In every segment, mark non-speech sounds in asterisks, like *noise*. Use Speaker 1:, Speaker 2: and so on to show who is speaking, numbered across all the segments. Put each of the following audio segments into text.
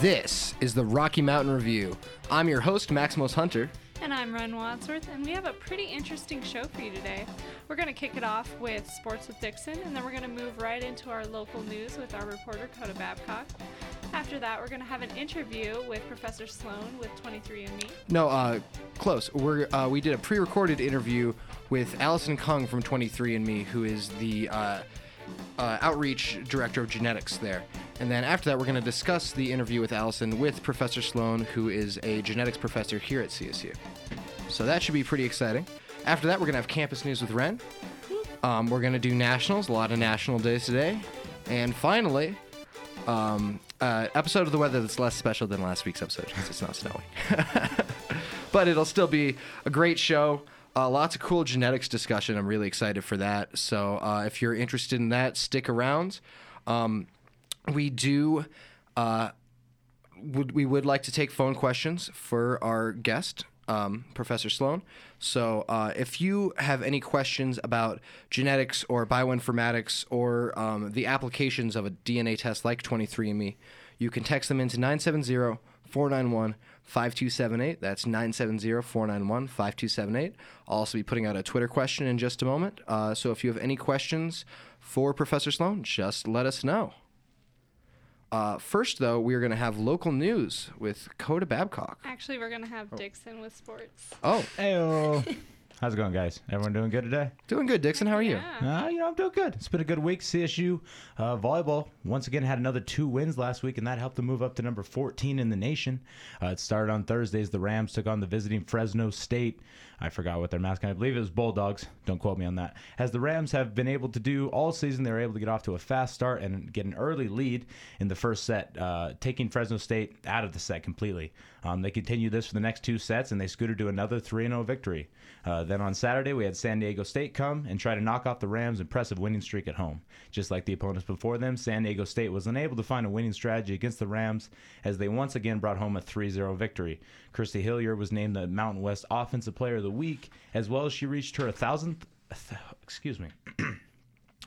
Speaker 1: This is the Rocky Mountain Review. I'm your host, Maximus Hunter.
Speaker 2: And I'm Ren Wadsworth, and we have a pretty interesting show for you today. We're going to kick it off with Sports with Dixon, and then we're going to move right into our local news with our reporter, Coda Babcock. After that, we're going to have an interview with Professor Sloan with 23andMe.
Speaker 1: No, uh, close. We're uh, we did a pre-recorded interview with Allison Kung from 23andMe, who is the uh, uh, outreach director of genetics there. And then after that, we're going to discuss the interview with Allison with Professor Sloan, who is a genetics professor here at CSU. So that should be pretty exciting. After that, we're going to have campus news with Ren. Um, we're going to do nationals, a lot of national days today. And finally, um, uh, episode of the weather that's less special than last week's episode because it's not snowing. *laughs* but it'll still be a great show. Uh, lots of cool genetics discussion. I'm really excited for that. So uh, if you're interested in that, stick around. Um, we do. Uh, would we would like to take phone questions for our guest, um, Professor Sloan. So uh, if you have any questions about genetics or bioinformatics or um, the applications of a DNA test like 23andMe, you can text them into 970 491 5278. That's 970 491 5278. I'll also be putting out a Twitter question in just a moment. Uh, so if you have any questions for Professor Sloan, just let us know. Uh, first, though, we are going to have local news with Coda Babcock.
Speaker 2: Actually, we're going to have Dixon with sports.
Speaker 1: Oh,
Speaker 3: Heyo. *laughs* How's it going, guys? Everyone doing good today?
Speaker 1: doing good, Dixon. How are you?
Speaker 2: Yeah.
Speaker 3: Uh, you know, I'm doing good. It's been a good week. CSU uh, volleyball once again had another two wins last week, and that helped them move up to number 14 in the nation. Uh, it started on Thursdays. The Rams took on the visiting Fresno State. I forgot what their mascot. I believe it was Bulldogs. Don't quote me on that. As the Rams have been able to do all season, they were able to get off to a fast start and get an early lead in the first set, uh, taking Fresno State out of the set completely. Um, they continued this for the next two sets, and they scooted to another 3 0 victory. Uh, then on Saturday, we had San Diego State come and try to knock off the Rams' impressive winning streak at home. Just like the opponents before them, San Diego State was unable to find a winning strategy against the Rams as they once again brought home a 3 0 victory. Kirstie Hillyer was named the Mountain West Offensive Player of the Week, as well as she reached her 1,000th, excuse me. *clears throat*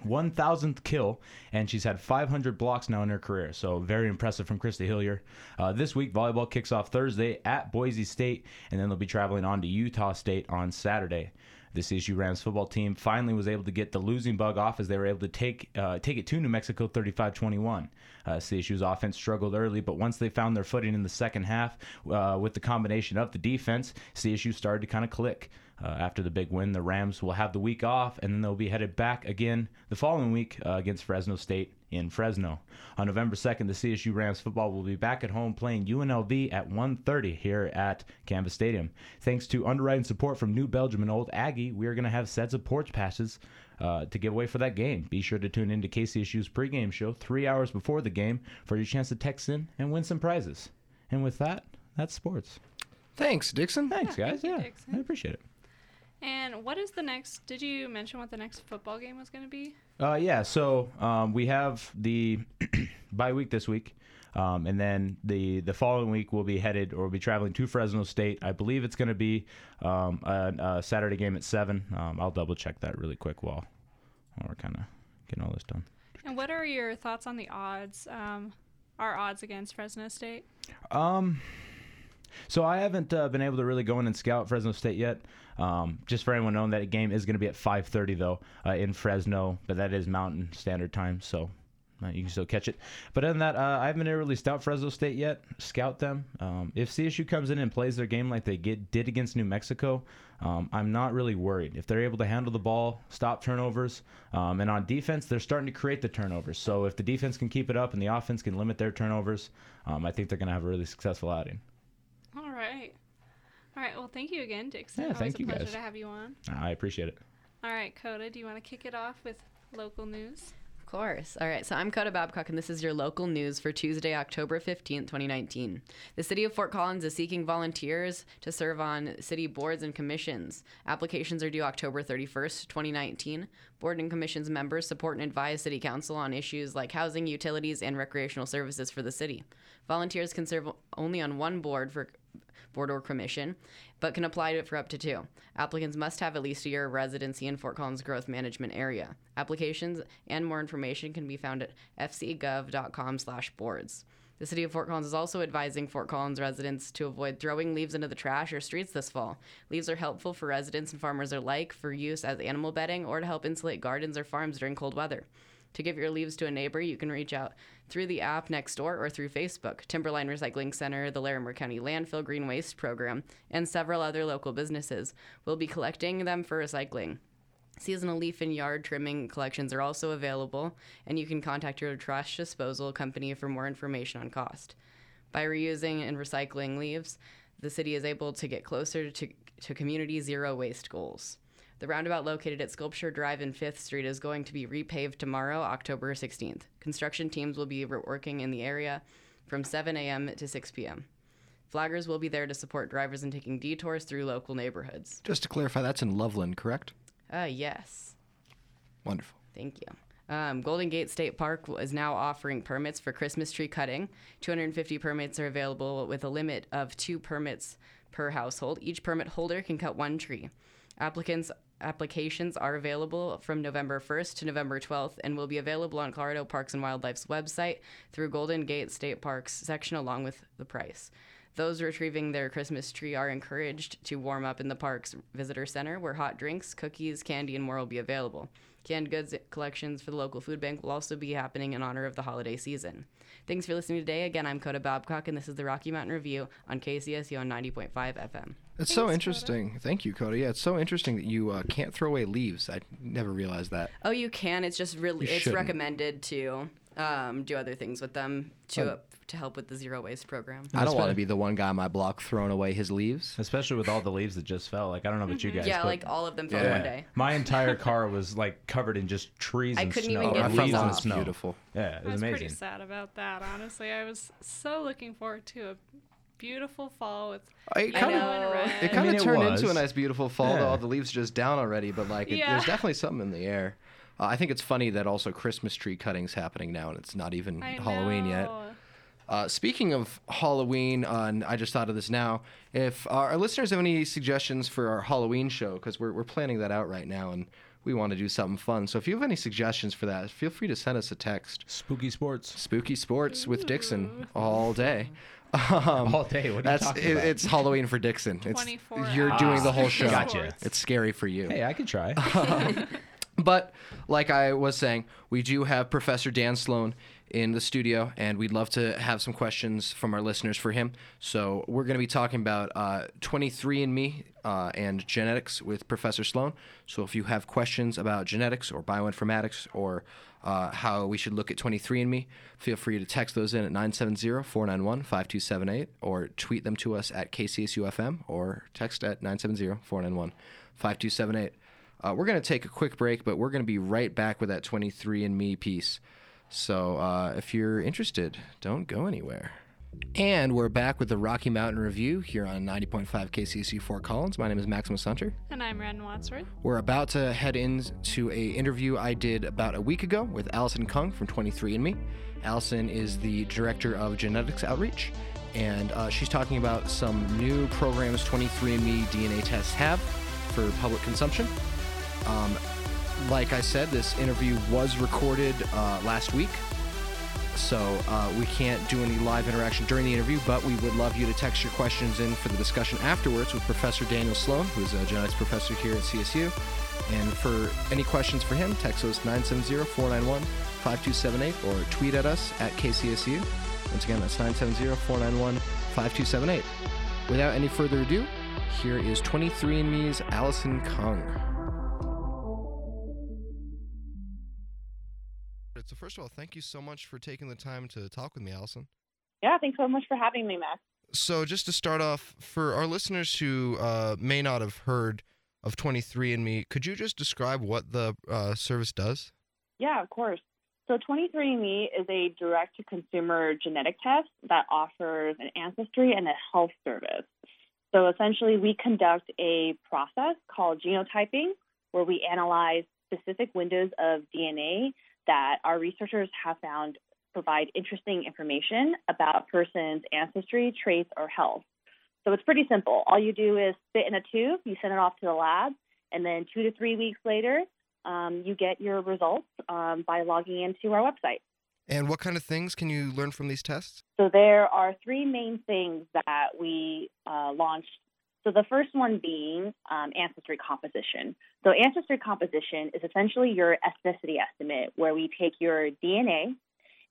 Speaker 3: 1000th kill, and she's had 500 blocks now in her career. So very impressive from Kirstie Hillyer. Uh, this week, volleyball kicks off Thursday at Boise State, and then they'll be traveling on to Utah State on Saturday. The CSU Rams football team finally was able to get the losing bug off as they were able to take uh, take it to New Mexico 35-21. Uh, CSU's offense struggled early, but once they found their footing in the second half uh, with the combination of the defense, CSU started to kind of click. Uh, after the big win, the Rams will have the week off, and then they'll be headed back again the following week uh, against Fresno State in Fresno. On November 2nd, the CSU Rams football will be back at home playing UNLV at 1:30 here at Canvas Stadium. Thanks to underwriting support from New Belgium and Old Aggie, we are going to have sets of porch passes uh, to give away for that game. Be sure to tune in to KCSU's pregame show three hours before the game for your chance to text in and win some prizes. And with that, that's sports.
Speaker 1: Thanks, Dixon.
Speaker 3: Thanks,
Speaker 2: Yeah,
Speaker 3: guys.
Speaker 2: thank you,
Speaker 3: Yeah,
Speaker 2: Dixon.
Speaker 3: I appreciate it.
Speaker 2: And what is the next? Did you mention what the next football game was going to be?
Speaker 3: Uh, yeah, so um, we have the *clears throat* bye week this week, um, and then the the following week we'll be headed or we'll be traveling to Fresno State. I believe it's going to be um, a, a Saturday game at seven. Um, I'll double check that really quick while, while we're kind of getting all this done.
Speaker 2: And what are your thoughts on the odds? Um, our odds against Fresno State?
Speaker 3: Um, so I haven't uh, been able to really go in and scout Fresno State yet. Um, just for anyone knowing, that game is going to be at 5:30 though uh, in Fresno, but that is Mountain Standard Time, so uh, you can still catch it. But other than that, uh, I haven't been able to really scout Fresno State yet. Scout them. Um, if CSU comes in and plays their game like they get, did against New Mexico, um, I'm not really worried. If they're able to handle the ball, stop turnovers, um, and on defense, they're starting to create the turnovers. So if the defense can keep it up and the offense can limit their turnovers, um, I think they're going to have a really successful outing.
Speaker 2: All right. All right. Well, thank you again, Dixon.
Speaker 3: Yeah,
Speaker 2: Always
Speaker 3: thank
Speaker 2: a
Speaker 3: you,
Speaker 2: pleasure
Speaker 3: guys.
Speaker 2: to have you on.
Speaker 3: I appreciate it.
Speaker 2: All right, Coda, do you want to kick it off with local news?
Speaker 4: Of course. All right, so I'm Coda Babcock, and this is your local news for Tuesday, October 15th, 2019. The City of Fort Collins is seeking volunteers to serve on city boards and commissions. Applications are due October 31st, 2019. Board and commissions members support and advise City Council on issues like housing, utilities, and recreational services for the city. Volunteers can serve only on one board for board or commission, but can apply to it for up to two. Applicants must have at least a year of residency in Fort Collins Growth Management Area. Applications and more information can be found at fcgov.com/boards. The city of Fort Collins is also advising Fort Collins residents to avoid throwing leaves into the trash or streets this fall. Leaves are helpful for residents and farmers alike for use as animal bedding or to help insulate gardens or farms during cold weather. To give your leaves to a neighbor, you can reach out through the app Nextdoor or through Facebook, Timberline Recycling Center, the Larimer County Landfill Green Waste Program, and several other local businesses will be collecting them for recycling. Seasonal leaf and yard trimming collections are also available, and you can contact your trash disposal company for more information on cost. By reusing and recycling leaves, the city is able to get closer to, to community zero waste goals. The roundabout located at Sculpture Drive and 5th Street is going to be repaved tomorrow, October 16th. Construction teams will be working in the area from 7 a.m. to 6 p.m. Flaggers will be there to support drivers in taking detours through local neighborhoods.
Speaker 1: Just to clarify, that's in Loveland, correct?
Speaker 4: Uh, yes.
Speaker 1: Wonderful.
Speaker 4: Thank you. Um, Golden Gate State Park is now offering permits for Christmas tree cutting. 250 permits are available with a limit of two permits per household. Each permit holder can cut one tree. Applicants applications are available from November 1st to November 12th and will be available on Colorado Parks and Wildlife's website through Golden Gate State Parks section along with the price. Those retrieving their Christmas tree are encouraged to warm up in the park's visitor center, where hot drinks, cookies, candy, and more will be available. Canned goods collections for the local food bank will also be happening in honor of the holiday season. Thanks for listening today. Again, I'm Coda Babcock, and this is the Rocky Mountain Review on KCSU on 90.5 FM.
Speaker 1: It's so
Speaker 2: Thanks,
Speaker 1: interesting. Thank you, Coda. Yeah, it's so interesting that you uh, can't throw away leaves. I never realized that.
Speaker 4: Oh, you can. It's just really
Speaker 1: You
Speaker 4: it's
Speaker 1: shouldn't.
Speaker 4: recommended to um, do other things with them to to help with the zero waste program.
Speaker 1: I don't want to be the one guy on my block throwing away his leaves.
Speaker 3: Especially with all the leaves that just fell. Like I don't know about you guys.
Speaker 4: yeah,
Speaker 3: but-
Speaker 4: like all of them fell
Speaker 1: Yeah.
Speaker 4: one day.
Speaker 3: My entire car was like covered in just trees
Speaker 4: I
Speaker 3: and
Speaker 4: couldn't
Speaker 3: snow.
Speaker 4: even get
Speaker 3: and leaves
Speaker 1: lawn
Speaker 3: and snow.
Speaker 1: beautiful.
Speaker 3: Yeah, it
Speaker 2: I
Speaker 3: was
Speaker 2: was pretty
Speaker 3: amazing.
Speaker 2: sad about that, honestly. I was so looking forward to a beautiful fall with
Speaker 1: It
Speaker 4: I
Speaker 1: kind of
Speaker 4: know.
Speaker 1: it kind
Speaker 3: mean,
Speaker 1: of
Speaker 3: it
Speaker 1: turned into a nice, beautiful fall. Though all the leaves are just down already, but like it,
Speaker 2: Yeah.
Speaker 1: there's definitely something in the air. Uh, I think it's funny that also Christmas tree cutting's happening now, and it's not even
Speaker 2: I
Speaker 1: Halloween yet. Uh, speaking of Halloween, uh, and I just thought of this now. If uh, our listeners have any suggestions for our Halloween show, because we're, we're planning that out right now, and we want to do something fun. So if you have any suggestions for that, feel free to send us a text.
Speaker 3: Spooky sports.
Speaker 1: Spooky Sports with Dixon all day. *laughs* Um,
Speaker 3: All day. What are you
Speaker 1: that's
Speaker 3: talking
Speaker 1: it,
Speaker 3: about?
Speaker 1: it's Halloween for Dixon. It's
Speaker 2: 24
Speaker 1: you're
Speaker 2: hours
Speaker 1: doing the
Speaker 3: Ah,
Speaker 1: whole show.
Speaker 3: gotcha.
Speaker 1: It's scary for you.
Speaker 3: Hey, I could try. *laughs*
Speaker 1: But like I was saying, we do have Professor Dan Sloan in the studio, and we'd love to have some questions from our listeners for him. So we're going to be talking about uh, 23andMe uh, and genetics with Professor Sloan. So if you have questions about genetics or bioinformatics or uh, how we should look at 23andMe, feel free to text those in at 970-491-5278 or tweet them to us at KCSUFM or text at 970-491-5278. Uh, we're going to take a quick break, but we're going to be right back with that 23andMe piece. So uh, if you're interested, don't go anywhere. And we're back with the Rocky Mountain Review here on 90.5 KCSU Fort Collins. My name is Maximus Hunter.
Speaker 2: And I'm Ren Wadsworth.
Speaker 1: We're about to head into a interview I did about a week ago with Allison Kung from 23andMe. Allison is the director of genetics outreach, and uh, she's talking about some new programs 23andMe DNA tests have for public consumption. Um, like I said, this interview was recorded uh, last week, so uh, we can't do any live interaction during the interview, but we would love you to text your questions in for the discussion afterwards with Professor Daniel Sloan, who's a genetics professor here at CSU. And for any questions for him, text us 970-491-5278 or tweet at us at KCSU. Once again, that's 970-491-5278. Without any further ado, here is 23andMe's Allison Kung. So first of all, thank you so much for taking the time to talk with me, Allison.
Speaker 5: Yeah, thanks so much for having me, Max.
Speaker 1: So just to start off, for our listeners who uh, may not have heard of 23andMe, could you just describe what the uh, service does?
Speaker 5: Yeah, of course. So 23andMe is a direct-to-consumer genetic test that offers an ancestry and a health service. So essentially, we conduct a process called genotyping, where we analyze specific windows of DNA that our researchers have found provide interesting information about a person's ancestry, traits, or health. So it's pretty simple. All you do is spit in a tube, you send it off to the lab, and then two to three weeks later, um, you get your results um, by logging into our website.
Speaker 1: And what kind of things can you learn from these tests?
Speaker 5: So there are three main things that we uh, launched. So the first one being um, ancestry composition. So ancestry composition is essentially your ethnicity estimate, where we take your DNA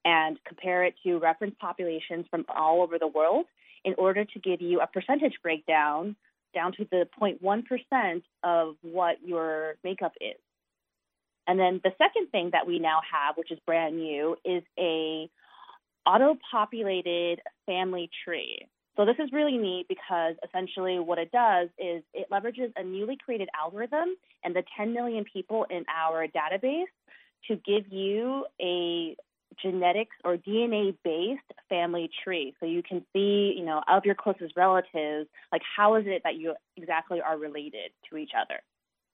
Speaker 5: and compare it to reference populations from all over the world in order to give you a percentage breakdown down to the 0.1% of what your makeup is. And then the second thing that we now have, which is brand new, is a auto-populated family tree. So this is really neat because essentially what it does is it leverages a newly created algorithm and the 10 million people in our database to give you a genetics or DNA based family tree. So you can see, you know, of your closest relatives, like how is it that you exactly are related to each other.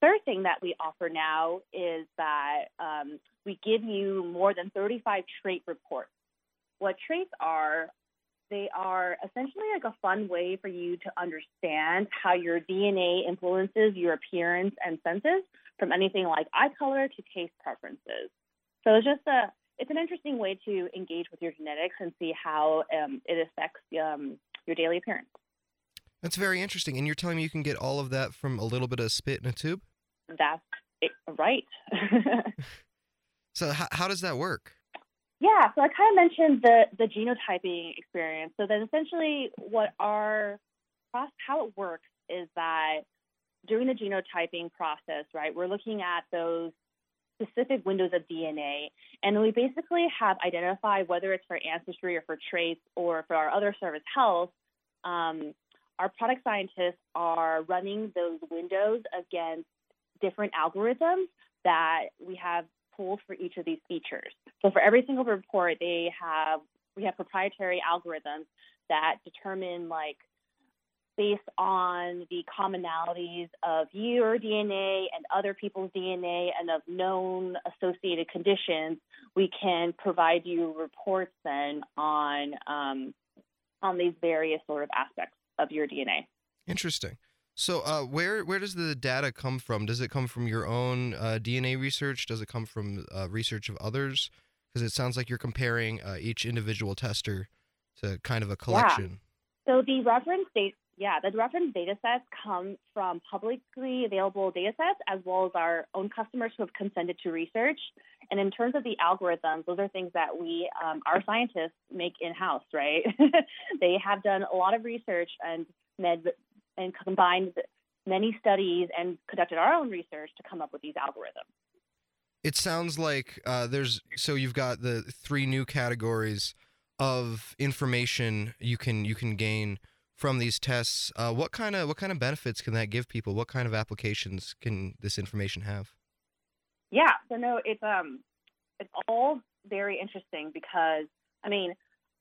Speaker 5: Third thing that we offer now is that um, we give you more than 35 trait reports. What traits are, they are essentially like a fun way for you to understand how your DNA influences your appearance and senses from anything like eye color to taste preferences. So it's just a it's an interesting way to engage with your genetics and see how um, it affects um, your daily appearance.
Speaker 1: That's very interesting. And you're telling me you can get all of that from a little bit of spit in a tube?
Speaker 5: That's it, right. *laughs* *laughs*
Speaker 1: so, how, how does that work?
Speaker 5: Yeah, so I kind of mentioned the the genotyping experience. So then, essentially, what our how it works is that during the genotyping process, right, we're looking at those specific windows of DNA. And we basically have identified whether it's for ancestry or for traits or for our other service health. Um, our product scientists are running those windows against different algorithms that we have pulled for each of these features. So for every single report, they have we have proprietary algorithms that determine like based on the commonalities of your DNA and other people's DNA and of known associated conditions, we can provide you reports then on um, on these various sort of aspects of your DNA.
Speaker 1: Interesting. So, uh, where where does the data come from? Does it come from your own uh, DNA research? Does it come from uh, research of others? Because it sounds like you're comparing uh, each individual tester to kind of a collection.
Speaker 5: Yeah. So the reference data, yeah, the reference data sets come from publicly available data sets as well as our own customers who have consented to research. And in terms of the algorithms, those are things that we, um, our scientists, make in house, right? *laughs* they have done a lot of research and med and combined many studies and conducted our own research to come up with these algorithms.
Speaker 1: It sounds like uh, there's so you've got the three new categories of information you can you can gain from these tests. Uh, what kind of what kind of benefits can that give people? What kind of applications can this information have?
Speaker 5: Yeah, so no, it's um, it's all very interesting because I mean,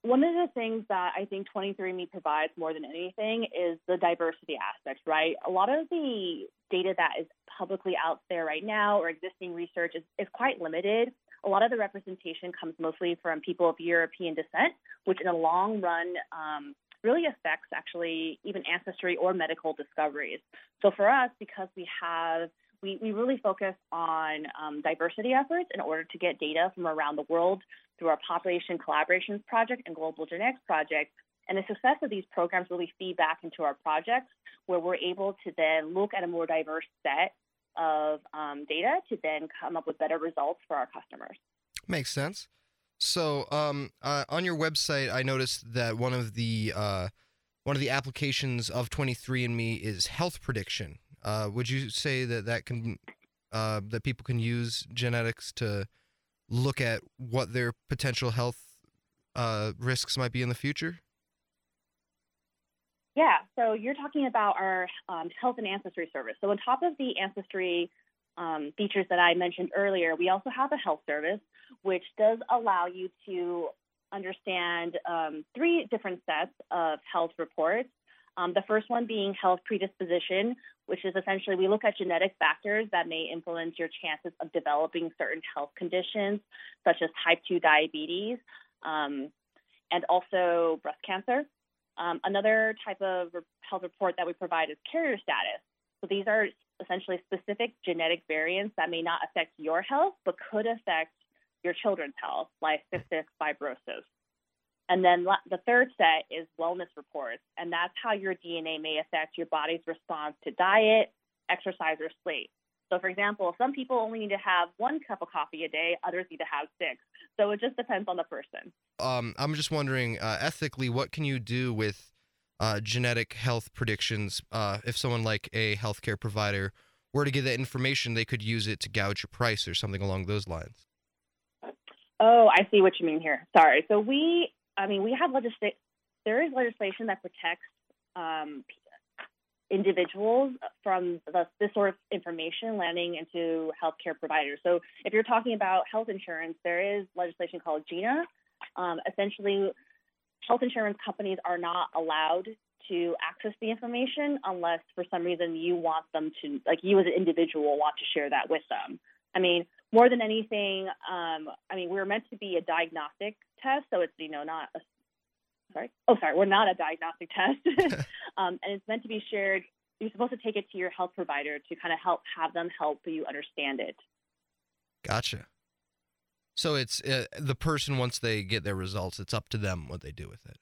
Speaker 5: one of the things that I think 23andMe provides more than anything is the diversity aspect, right? A lot of the data that is publicly out there right now or existing research is, is quite limited. A lot of the representation comes mostly from people of European descent, which in the long run um, really affects actually even ancestry or medical discoveries. So for us, because we have we, we really focus on um, diversity efforts in order to get data from around the world through our Population Collaborations Project and Global Genetics Project. And the success of these programs really feed back into our projects, where we're able to then look at a more diverse set of um, data to then come up with better results for our customers.
Speaker 1: Makes sense. So, um, uh, on your website, I noticed that one of the uh, one of the applications of 23andMe is health prediction. Uh, would you say that that can uh, that people can use genetics to look at what their potential health uh, risks might be in the future?
Speaker 5: Yeah, so you're talking about our um, health and ancestry service. So, on top of the ancestry um, features that I mentioned earlier, we also have a health service, which does allow you to understand um, three different sets of health reports. Um, the first one being health predisposition, which is essentially we look at genetic factors that may influence your chances of developing certain health conditions, such as type 2 diabetes um, and also breast cancer. Um, another type of health report that we provide is carrier status. So these are essentially specific genetic variants that may not affect your health, but could affect your children's health, like cystic fibrosis. And then the third set is wellness reports, and that's how your DNA may affect your body's response to diet, exercise, or sleep. So, for example, some people only need to have one cup of coffee a day, others need to have six. So it just depends on the person.
Speaker 1: Um, I'm just wondering, uh, ethically, what can you do with uh, genetic health predictions uh, if someone like a healthcare provider were to get that information, they could use it to gouge your price or something along those lines?
Speaker 5: Oh, I see what you mean here. Sorry. So we I mean, we have legislation. There is legislation that protects um, individuals from the, this sort of information landing into healthcare providers. So, if you're talking about health insurance, there is legislation called GINA. Um, essentially, health insurance companies are not allowed to access the information unless, for some reason, you want them to, like you as an individual, want to share that with them. I mean, more than anything, um, I mean, we're meant to be a diagnostic test, so it's you know not a sorry, oh sorry, we're not a diagnostic test, *laughs* *laughs* um, and it's meant to be shared. You're supposed to take it to your health provider to kind of help have them help you understand it.
Speaker 1: Gotcha. So it's uh, the person once they get their results, it's up to them what they do with it.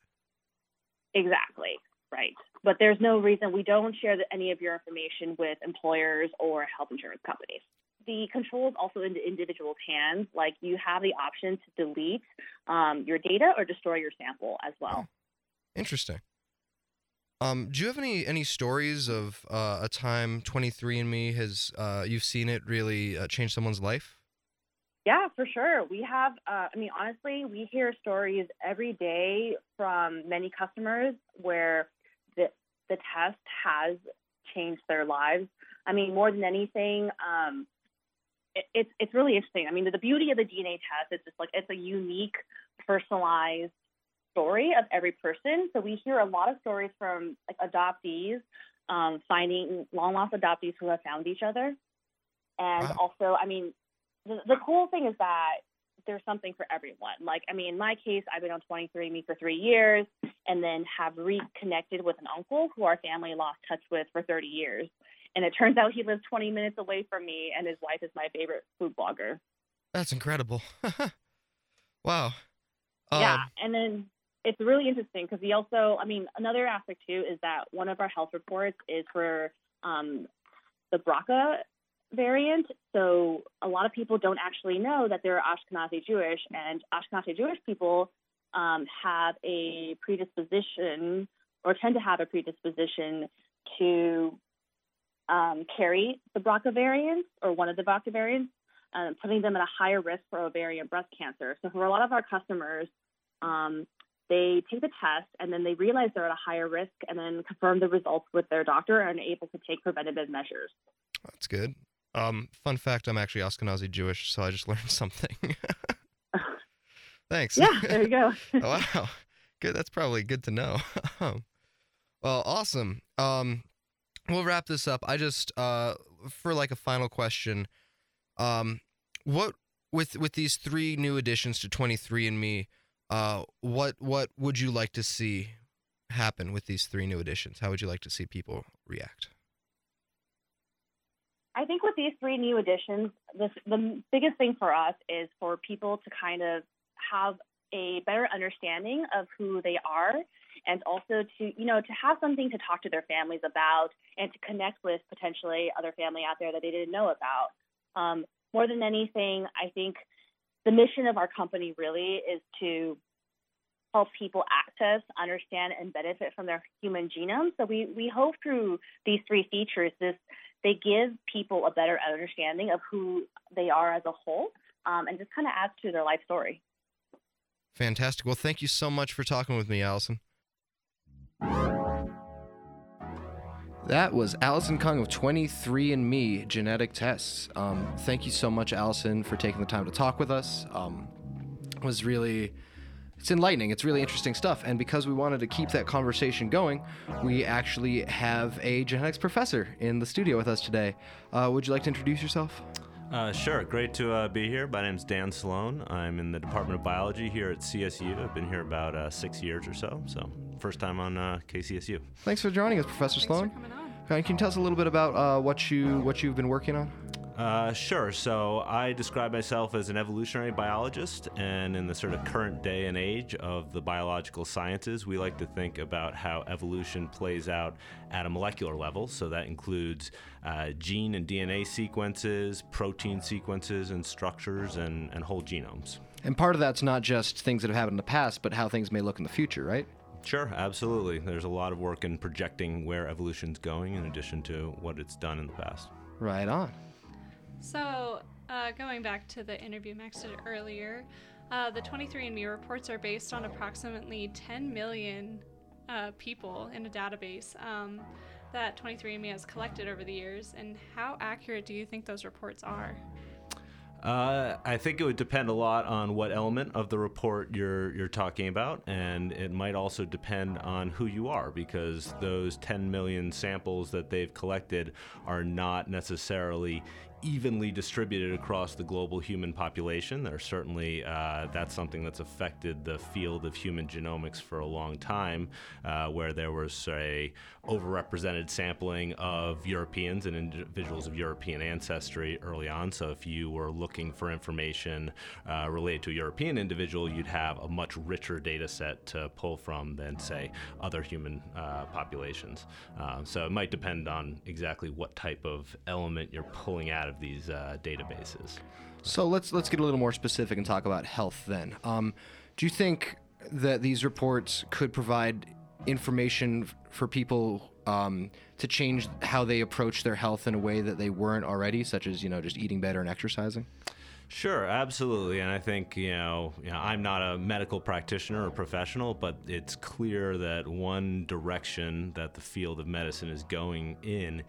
Speaker 5: Exactly right. But there's no reason we don't share the, any of your information with employers or health insurance companies the control is also in the individual's hands. Like you have the option to delete um, your data or destroy your sample as well.
Speaker 1: Oh, interesting. Um, do you have any any stories of uh, a time 23andMe has uh, you've seen it really uh, change someone's life?
Speaker 5: Yeah, for sure. We have. Uh, I mean, honestly, we hear stories every day from many customers where the the test has changed their lives. I mean, more than anything, um, it's it's really interesting. I mean, the, the beauty of the DNA test is just like it's a unique, personalized story of every person. So we hear a lot of stories from like adoptees um, finding long lost adoptees who have found each other, and wow. also, I mean, the, the cool thing is that there's something for everyone. Like, I mean, in my case, I've been on 23andMe for three years and then have reconnected with an uncle who our family lost touch with for 30 years. And it turns out he lives 20 minutes away from me, and his wife is my favorite food blogger.
Speaker 1: That's incredible. *laughs* wow.
Speaker 5: Um, yeah. And then it's really interesting because he also, I mean, another aspect too is that one of our health reports is for um, the BRCA variant. So a lot of people don't actually know that they're Ashkenazi Jewish, and Ashkenazi Jewish people um, have a predisposition or tend to have a predisposition to um, carry the BRCA variants or one of the BRCA variants, um, putting them at a higher risk for ovarian breast cancer. So for a lot of our customers, um, they take the test and then they realize they're at a higher risk and then confirm the results with their doctor and are able to take preventative measures.
Speaker 1: That's good. Um, fun fact: I'm actually Ashkenazi Jewish, so I just *laughs* learned something. *laughs* Thanks.
Speaker 5: Yeah, there you go. *laughs*
Speaker 1: wow, good. That's probably good to know. well, awesome. Um, we'll wrap this up. I just uh for like a final question, um, what with with these three new additions to 23andMe, uh, what what would you like to see happen with these three new additions? How would you like to see people react?
Speaker 5: I think with these three new additions, the the biggest thing for us is for people to kind of have a better understanding of who they are and also to you know to have something to talk to their families about and to connect with potentially other family out there that they didn't know about um, more than anything i think the mission of our company really is to help people access understand and benefit from their human genome so we, we hope through these three features this they give people a better understanding of who they are as a whole um, and just kind of adds to their life story
Speaker 1: Fantastic. Well, thank you so much for talking with me, Allison. That was Allison Kung of 23andMe Genetic Tests. Um, thank you so much, Allison, for taking the time to talk with us. Um, it was really, it's enlightening. It's really interesting stuff. And because we wanted to keep that conversation going, we actually have a genetics professor in the studio with us today. Uh, would you like to introduce yourself?
Speaker 6: Uh, sure. Great to uh, be here. My name is Dan Sloan. I'm in the Department of Biology here at CSU. I've been here about uh, six years or so. So, first time on uh, KCSU.
Speaker 1: Thanks for joining us, Professor
Speaker 2: Thanks
Speaker 1: Sloan.
Speaker 2: For coming on.
Speaker 1: Can you tell us a little bit about uh, what you what you've been working on?
Speaker 6: Uh, sure. So I describe myself as an evolutionary biologist, and in the sort of current day and age of the biological sciences, we like to think about how evolution plays out at a molecular level. So that includes uh, gene and DNA sequences, protein sequences, and structures, and, and whole genomes.
Speaker 1: And part of that's not just things that have happened in the past, but how things may look in the future, right?
Speaker 6: Sure, absolutely. There's a lot of work in projecting where evolution's going in addition to what it's done in the past.
Speaker 1: Right on.
Speaker 2: So, uh, going back to the interview Max did earlier, uh, the 23andMe reports are based on approximately 10 million uh, people in a database um, that 23andMe has collected over the years. And how accurate do you think those reports are?
Speaker 6: Uh, I think it would depend a lot on what element of the report you're you're talking about, and it might also depend on who you are, because those 10 million samples that they've collected are not necessarily evenly distributed across the global human population. There's certainly uh, that's something that's affected the field of human genomics for a long time, uh, where there was a overrepresented sampling of Europeans and individuals of European ancestry early on. So if you were looking for information uh, related to a European individual, you'd have a much richer data set to pull from than say other human uh, populations. Um, so it might depend on exactly what type of element you're pulling out of these uh, databases.
Speaker 1: So let's let's get a little more specific and talk about health then. Um, do you think that these reports could provide information for people um, to change how they approach their health in a way that they weren't already, such as you know just eating better and exercising?
Speaker 6: Sure, absolutely, and I think you know, you know, I'm not a medical practitioner or professional, but it's clear that one direction that the field of medicine is going in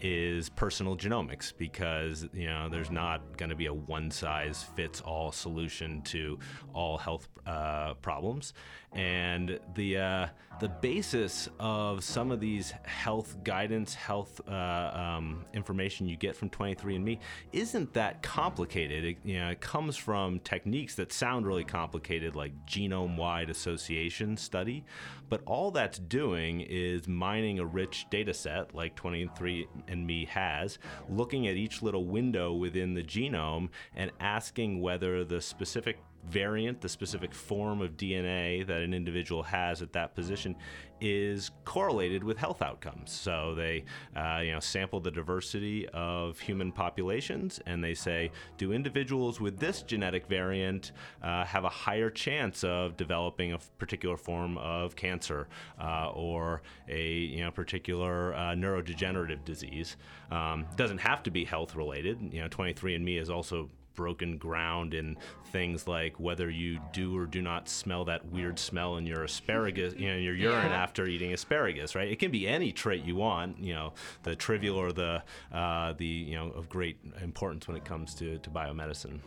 Speaker 6: is personal genomics, because you know, there's not going to be a one-size-fits-all solution to all health uh, problems, and the uh, the basis of some of these health guidance, health uh, um, information you get from 23andMe isn't that complicated. It, you know, it comes from techniques that sound really complicated, like genome-wide association study, but all that's doing is mining a rich data set like 23andMe has, looking at each little window within the genome and asking whether the specific variant, the specific form of DNA that an individual has at that position, is correlated with health outcomes. So they, uh, you know, sample the diversity of human populations, and they say, do individuals with this genetic variant uh, have a higher chance of developing a particular form of cancer uh, or a you know particular uh, neurodegenerative disease? Um, doesn't have to be health related. You know, 23andMe is also broken ground in things like whether you do or do not smell that weird smell in your asparagus, you know, in your urine
Speaker 4: Yeah.
Speaker 6: after eating asparagus, right? It can be any trait you want, you know, the trivial or the uh, the you know of great importance when it comes to to biomedicine.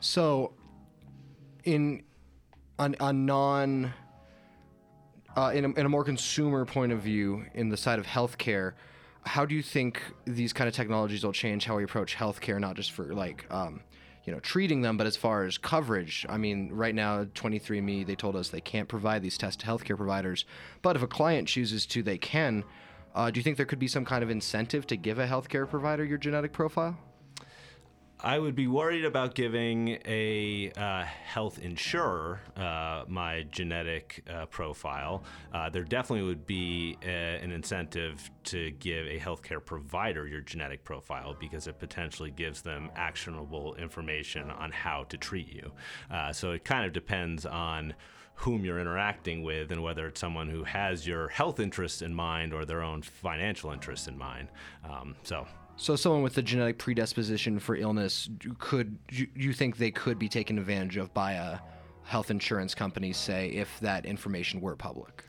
Speaker 1: So, in on a non uh, in, a, in a more consumer point of view, in the side of healthcare, how do you think these kind of technologies will change how we approach healthcare, not just for like um, you know treating them, but as far as coverage? I mean, right now, 23andMe they told us they can't provide these tests to healthcare providers, but if a client chooses to, they can. Uh, do you think there could be some kind of incentive to give a healthcare provider your genetic profile?
Speaker 6: I would be worried about giving a uh, health insurer uh, my genetic uh, profile. Uh, there definitely would be a, an incentive to give a healthcare provider your genetic profile because it potentially gives them actionable information on how to treat you. Uh, so it kind of depends on whom you're interacting with and whether it's someone who has your health interests in mind or their own financial interests in mind. Um, so
Speaker 1: So, someone with a genetic predisposition for illness could you, you think they could be taken advantage of by a health insurance company, say, if that information were public?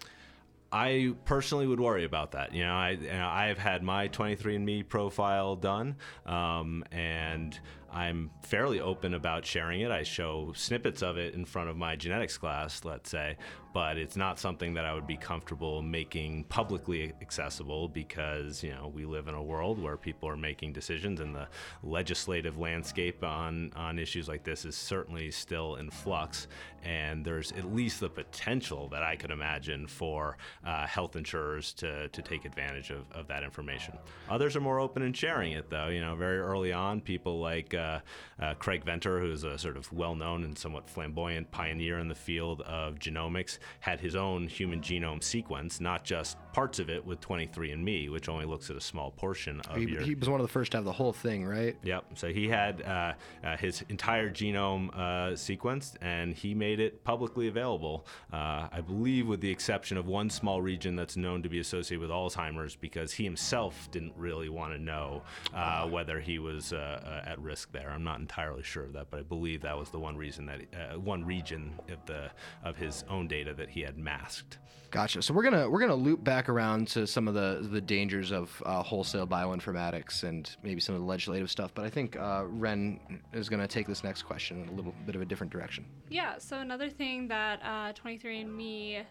Speaker 6: I personally would worry about that. You know, I you know, I've had my 23andMe profile done, um, and I'm fairly open about sharing it. I show snippets of it in front of my genetics class, let's say, but it's not something that I would be comfortable making publicly accessible because you know we live in a world where people are making decisions, and the legislative landscape on on issues like this is certainly still in flux. And there's at least the potential that I could imagine for uh, health insurers to to take advantage of, of that information. Others are more open in sharing it, though. You know, very early on, people like uh, uh, Craig Venter, who's a sort of well-known and somewhat flamboyant pioneer in the field of genomics had his own human genome sequence, not just parts of it with 23andMe, which only looks at a small portion of
Speaker 1: He,
Speaker 6: your.
Speaker 1: he was one of the first to have the whole thing, right?
Speaker 6: Yep. So he had uh, uh, his entire genome uh, sequenced, and he made it publicly available. Uh, I believe, with the exception of one small region that's known to be associated with Alzheimer's, because he himself didn't really want to know uh, whether he was at risk there. I'm not entirely sure of that, but I believe that was the one reason that uh, one region of the of his own data that he had masked.
Speaker 1: Gotcha. So we're gonna we're gonna loop back around to some of the the dangers of uh, wholesale bioinformatics and maybe some of the legislative stuff. But I think uh, Ren is gonna take this next question in a little bit of a different direction.
Speaker 2: Yeah, so another thing that uh, 23andMe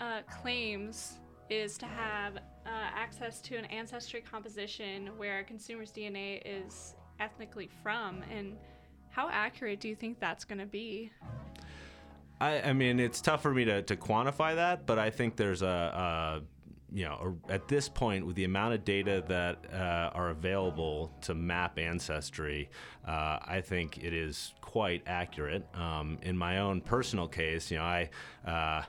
Speaker 2: uh, claims is to have uh, access to an ancestry composition where a consumer's DNA is ethnically from. And how accurate do you think that's going to be?
Speaker 6: I, I mean, it's tough for me to, to quantify that, but I think there's a, a you know, a, at this point, with the amount of data that uh, are available to map ancestry, uh, I think it is quite accurate. Um, in my own personal case, you know, I. Uh,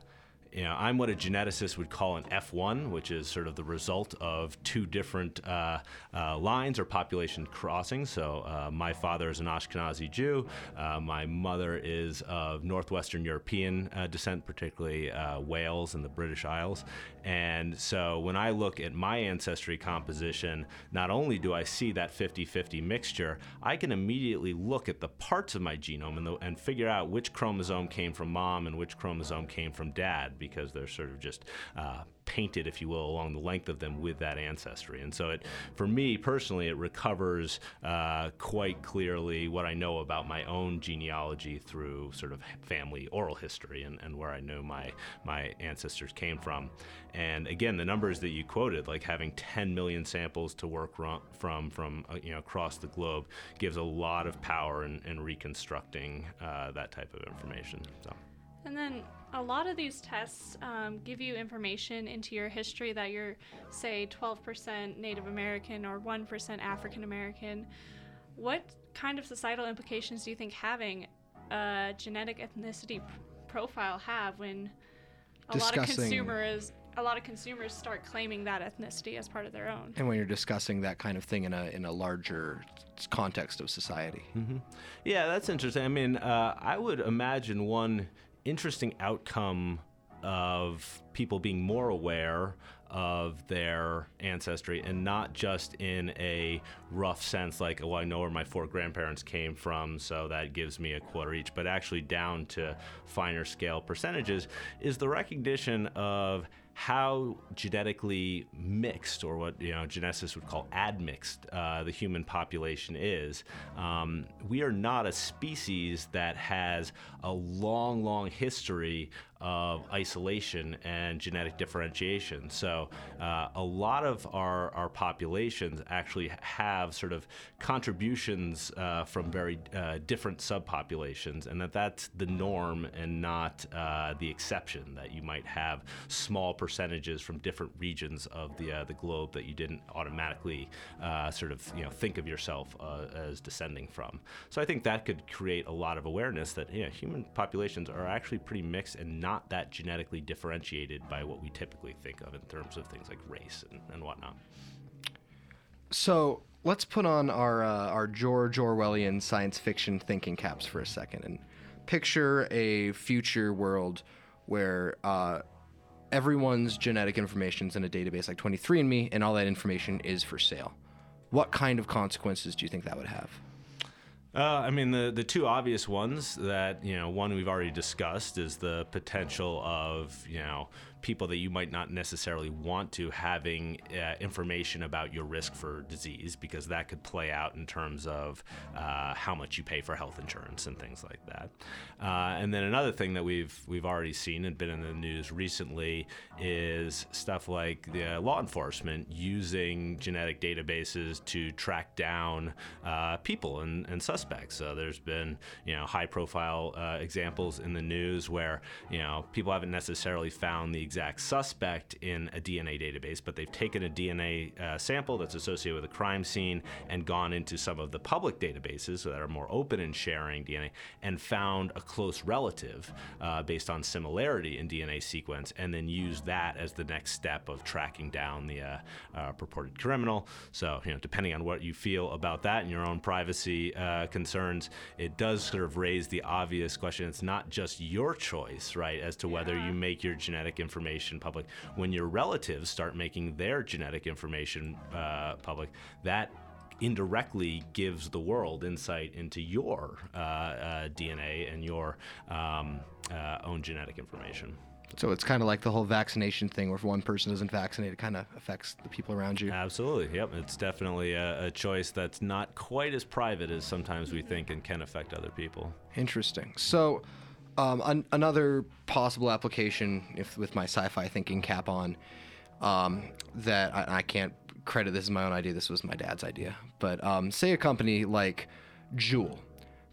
Speaker 6: you know, I'm what a geneticist would call an F1, which is sort of the result of two different uh, uh, lines or population crossings. So, uh, my father is an Ashkenazi Jew. Uh, my mother is of Northwestern European uh, descent, particularly uh, Wales and the British Isles. And so, when I look at my ancestry composition, not only do I see that 50 50 mixture, I can immediately look at the parts of my genome and, the, and figure out which chromosome came from mom and which chromosome came from dad because they're sort of just uh, painted, if you will, along the length of them with that ancestry. And so, it, for me personally, it recovers uh, quite clearly what I know about my own genealogy through sort of family oral history and, and where I know my my ancestors came from. And again, the numbers that you quoted, like having 10 million samples to work ro- from from uh, you know across the globe, gives a lot of power in, in reconstructing uh, that type of information. So.
Speaker 2: And then a lot of these tests um, give you information into your history that you're, say, 12% Native American or 1% African American. What kind of societal implications do you think having a genetic ethnicity p- profile have when a lot of
Speaker 1: Discussing-
Speaker 2: consumers a lot of consumers start claiming that ethnicity as part of their own?
Speaker 1: And when you're discussing that kind of thing in a in a larger context of society.
Speaker 6: Yeah, that's interesting. I mean, uh, I would imagine one interesting outcome of people being more aware of their ancestry and not just in a rough sense like oh i know where my four grandparents came from so that gives me a quarter each but actually down to finer scale percentages is the recognition of how genetically mixed, or what you know geneticists would call admixed, uh, the human population is. Um, we are not a species that has a long, long history of isolation and genetic differentiation. So uh, a lot of our, our populations actually have sort of contributions uh, from very uh, different subpopulations, and that that's the norm and not uh, the exception. That you might have small percentages from different regions of the uh, the globe that you didn't automatically sort of you know think of yourself as descending from. So I think that could create a lot of awareness that you know, human populations are actually pretty mixed and not that genetically differentiated by what we typically think of in terms of things like race and, and whatnot.
Speaker 1: So let's put on our uh, our George Orwellian science fiction thinking caps for a second and picture a future world where uh, everyone's genetic information is in a database like 23andMe, and all that information is for sale. What kind of consequences do you think that would have?
Speaker 6: Uh, I mean, the, the two obvious ones that, you know, one we've already discussed is the potential of, you know, people that you might not necessarily want to having uh, information about your risk for disease because that could play out in terms of uh, how much you pay for health insurance and things like that. Uh, and then another thing that we've we've already seen and been in the news recently is stuff like the law enforcement using genetic databases to track down uh, people and, and suspects. So there's been you know high profile uh, examples in the news where you know people haven't necessarily found the exact suspect in a DNA database, but they've taken a DNA uh, sample that's associated with a crime scene and gone into some of the public databases that are more open in sharing DNA and found a close relative uh, based on similarity in DNA sequence, and then used that as the next step of tracking down the uh, uh, purported criminal. So, you know, depending on what you feel about that and your own privacy uh, concerns, it does sort of raise the obvious question. It's not just your choice, right, as to whether you make your genetic information public. When your relatives start making their genetic information uh, public, that indirectly gives the world insight into your uh, uh, DNA and your um, uh, own genetic information.
Speaker 1: So it's kind of like the whole vaccination thing, where if one person isn't vaccinated, it kind of affects the people around you.
Speaker 6: Absolutely. Yep. It's definitely a, a choice that's not quite as private as sometimes we think and can affect other people.
Speaker 1: Interesting. So, um, an- another possible application, if with my sci-fi thinking cap on, um, that I, I can't credit this is my own idea. This was my dad's idea. But um, say a company like Juul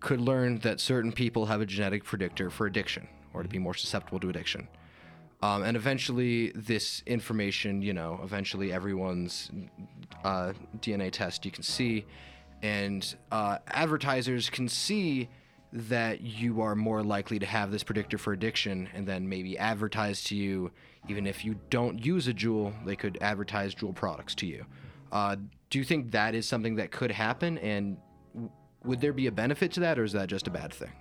Speaker 1: could learn that certain people have a genetic predictor for addiction, or to be more susceptible to addiction. Um, and eventually, this information, you know, eventually everyone's uh, DNA test you can see, and uh, advertisers can see that you are more likely to have this predictor for addiction, and then maybe advertise to you, even if you don't use a Juul, they could advertise Juul products to you. Uh, do you think that is something that could happen, and w- would there be a benefit to that, or is that just a bad thing?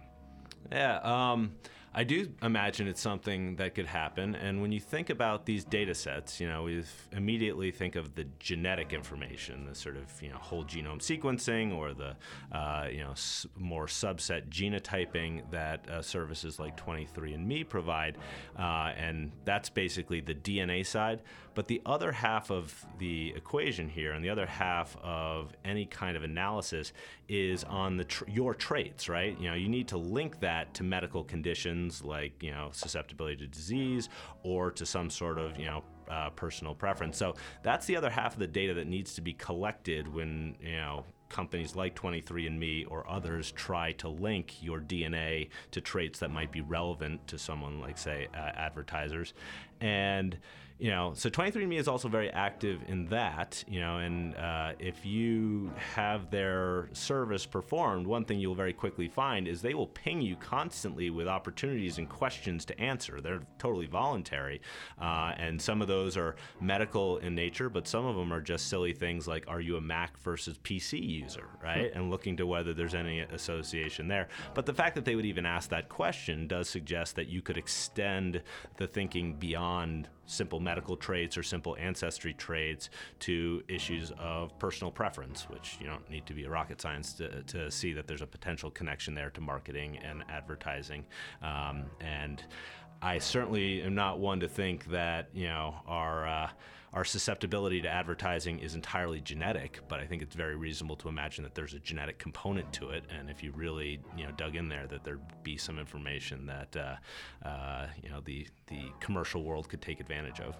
Speaker 6: Yeah, um, I do imagine it's something that could happen. And when you think about these data sets, you know, we immediately think of the genetic information, the sort of, you know, whole genome sequencing or the, uh, you know, more subset genotyping that uh, services like 23andMe provide. Uh, and that's basically the DNA side. But the other half of the equation here, and the other half of any kind of analysis, is on the tr- your traits, right? You know, you need to link that to medical conditions like you know susceptibility to disease or to some sort of you know uh, personal preference. So that's the other half of the data that needs to be collected when you know companies like 23andMe or others try to link your DNA to traits that might be relevant to someone like say uh, advertisers and you know so 23andme is also very active in that you know and uh, if you have their service performed one thing you'll very quickly find is they will ping you constantly with opportunities and questions to answer. They're totally voluntary uh, and some of those are medical in nature but some of them are just silly things like are you a mac versus pc user? Right? And looking to whether there's any association there. But the fact that they would even ask that question does suggest that you could extend the thinking beyond simple medical traits or simple ancestry traits to issues of personal preference, which you don't need to be a rocket science to, to see that there's a potential connection there to marketing and advertising. Um, and I certainly am not one to think that you know our uh, our susceptibility to advertising is entirely genetic, but I think it's very reasonable to imagine that there's a genetic component to it, and if you really you know dug in there, that there'd be some information that uh, uh, you know the the commercial world could take advantage of.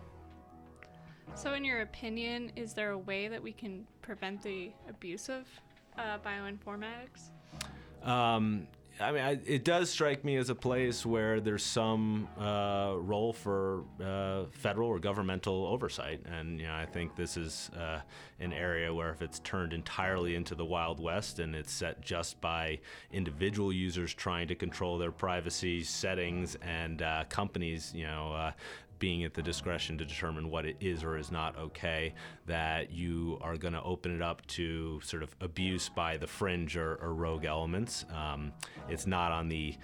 Speaker 2: So, in your opinion, is there a way that we can prevent the abuse of uh, bioinformatics?
Speaker 6: Um, I mean, I, it does strike me as a place where there's some uh, role for uh, federal or governmental oversight, and you know, I think this is uh, an area where if it's turned entirely into the Wild West and it's set just by individual users trying to control their privacy settings and uh, companies, you know. Being at the discretion to determine what it is or is not okay, that you are going to open it up to sort of abuse by the fringe or, or rogue elements. Um, it's not on the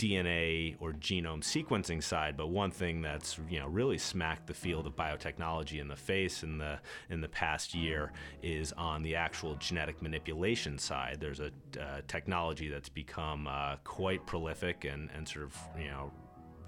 Speaker 6: DNA or genome sequencing side, but one thing that's you know really smacked the field of biotechnology in the face in the in the past year is on the actual genetic manipulation side. There's a uh, technology that's become uh, quite prolific and and sort of you know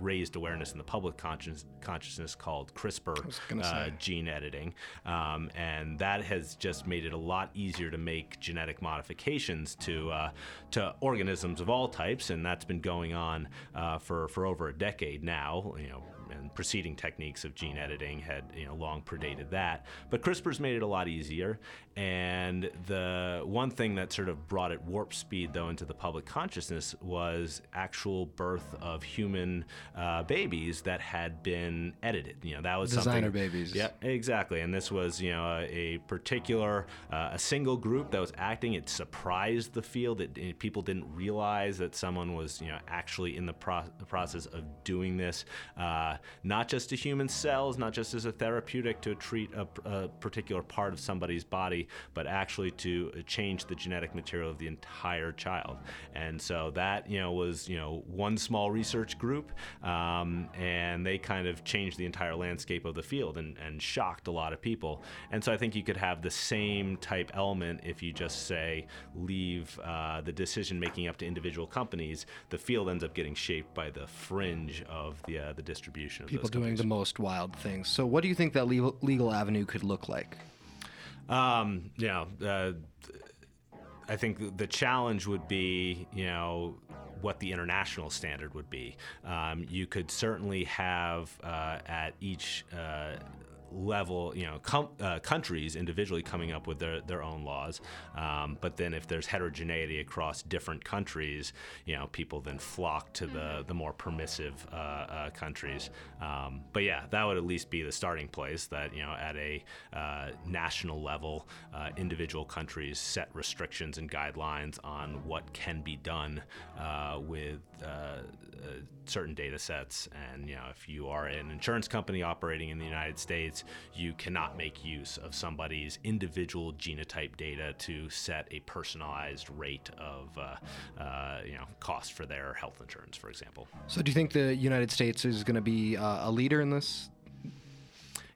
Speaker 6: raised awareness in the public conscious, consciousness called CRISPR uh, gene editing. Um, and that has just made it a lot easier to make genetic modifications to, uh, to organisms of all types. And that's been going on uh, for, for over a decade now. You know, and preceding techniques of gene editing had you know long predated that. But CRISPR's made it a lot easier. And the one thing that sort of brought it warp speed though into the public consciousness was actual birth of human uh, babies that had been edited. You know that was
Speaker 1: designer
Speaker 6: something,
Speaker 1: babies.
Speaker 6: Yeah, exactly. And this was you know a, a particular uh, a single group that was acting. It surprised the field. It, it, people didn't realize that someone was you know actually in the, pro- the process of doing this. Uh, not just to human cells, not just as a therapeutic to treat a, a, particular part of somebody's body, but actually to change the genetic material of the entire child. And so that, you know, was, you know, one small research group, um, and they kind of changed the entire landscape of the field and, and shocked a lot of people. And so I think you could have the same type element if you just say leave uh, the decision making up to individual companies. The field ends up getting shaped by the fringe of the uh, the distribution
Speaker 1: People doing the most wild things. So, what do you think that legal, legal avenue could look like?
Speaker 6: Um, you know, uh, I think the challenge would be, you know, what the international standard would be. Um, you could certainly have uh, at each uh, level, you know, com- uh, countries individually coming up with their, their own laws. Um, but then if there's heterogeneity across different countries, you know, people then flock to the, the more permissive uh, uh, countries. Um, but yeah, that would at least be the starting place that, you know, at a uh, national level, uh, individual countries set restrictions and guidelines on what can be done uh, with certain data sets. And, you know, if you are an insurance company operating in the United States, you cannot make use of somebody's individual genotype data to set a personalized rate of, uh, uh, you know, cost for their health insurance, for example.
Speaker 1: So, do you think the United States is going to be uh, a leader in this?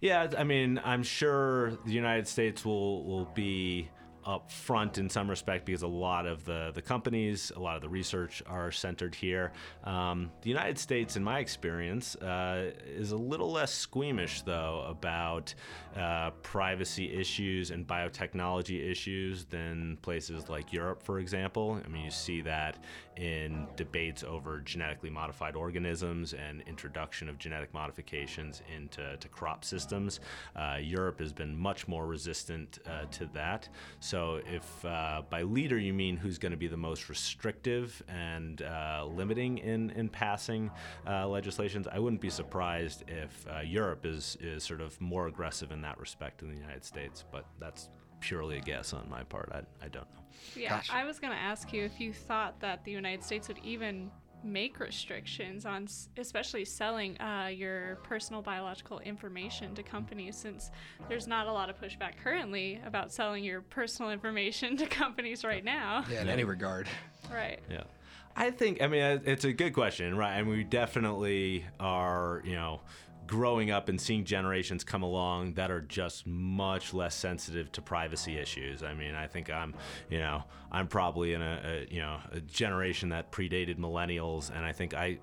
Speaker 6: Yeah, I mean, I'm sure the United States will will be up front in some respect because a lot of the, the companies, a lot of the research are centered here. Um, the United States, in my experience, uh, is a little less squeamish, though, about uh, privacy issues and biotechnology issues than places like Europe, for example. I mean, you see that in debates over genetically modified organisms and introduction of genetic modifications into to crop systems. Uh, Europe has been much more resistant uh, to that. So, if uh, by leader you mean who's going to be the most restrictive and uh, limiting in, in passing uh, legislations, I wouldn't be surprised if uh, Europe is, is sort of more aggressive in that respect than the United States. But that's purely a guess on my part. I, I don't know.
Speaker 2: Yeah,
Speaker 1: Gotcha.
Speaker 2: I was going to ask you if you thought that the United States would even make restrictions on especially selling uh, your personal biological information to companies since there's not a lot of pushback currently about selling your personal information to companies right now.
Speaker 1: Yeah, in any regard.
Speaker 2: Right.
Speaker 6: Yeah. I think, I mean, it's a good question, right? And we definitely are, you know, growing up and seeing generations come along that are just much less sensitive to privacy issues. I mean, I think I'm, you know, I'm probably in a, a you know a generation that predated millennials, and I think I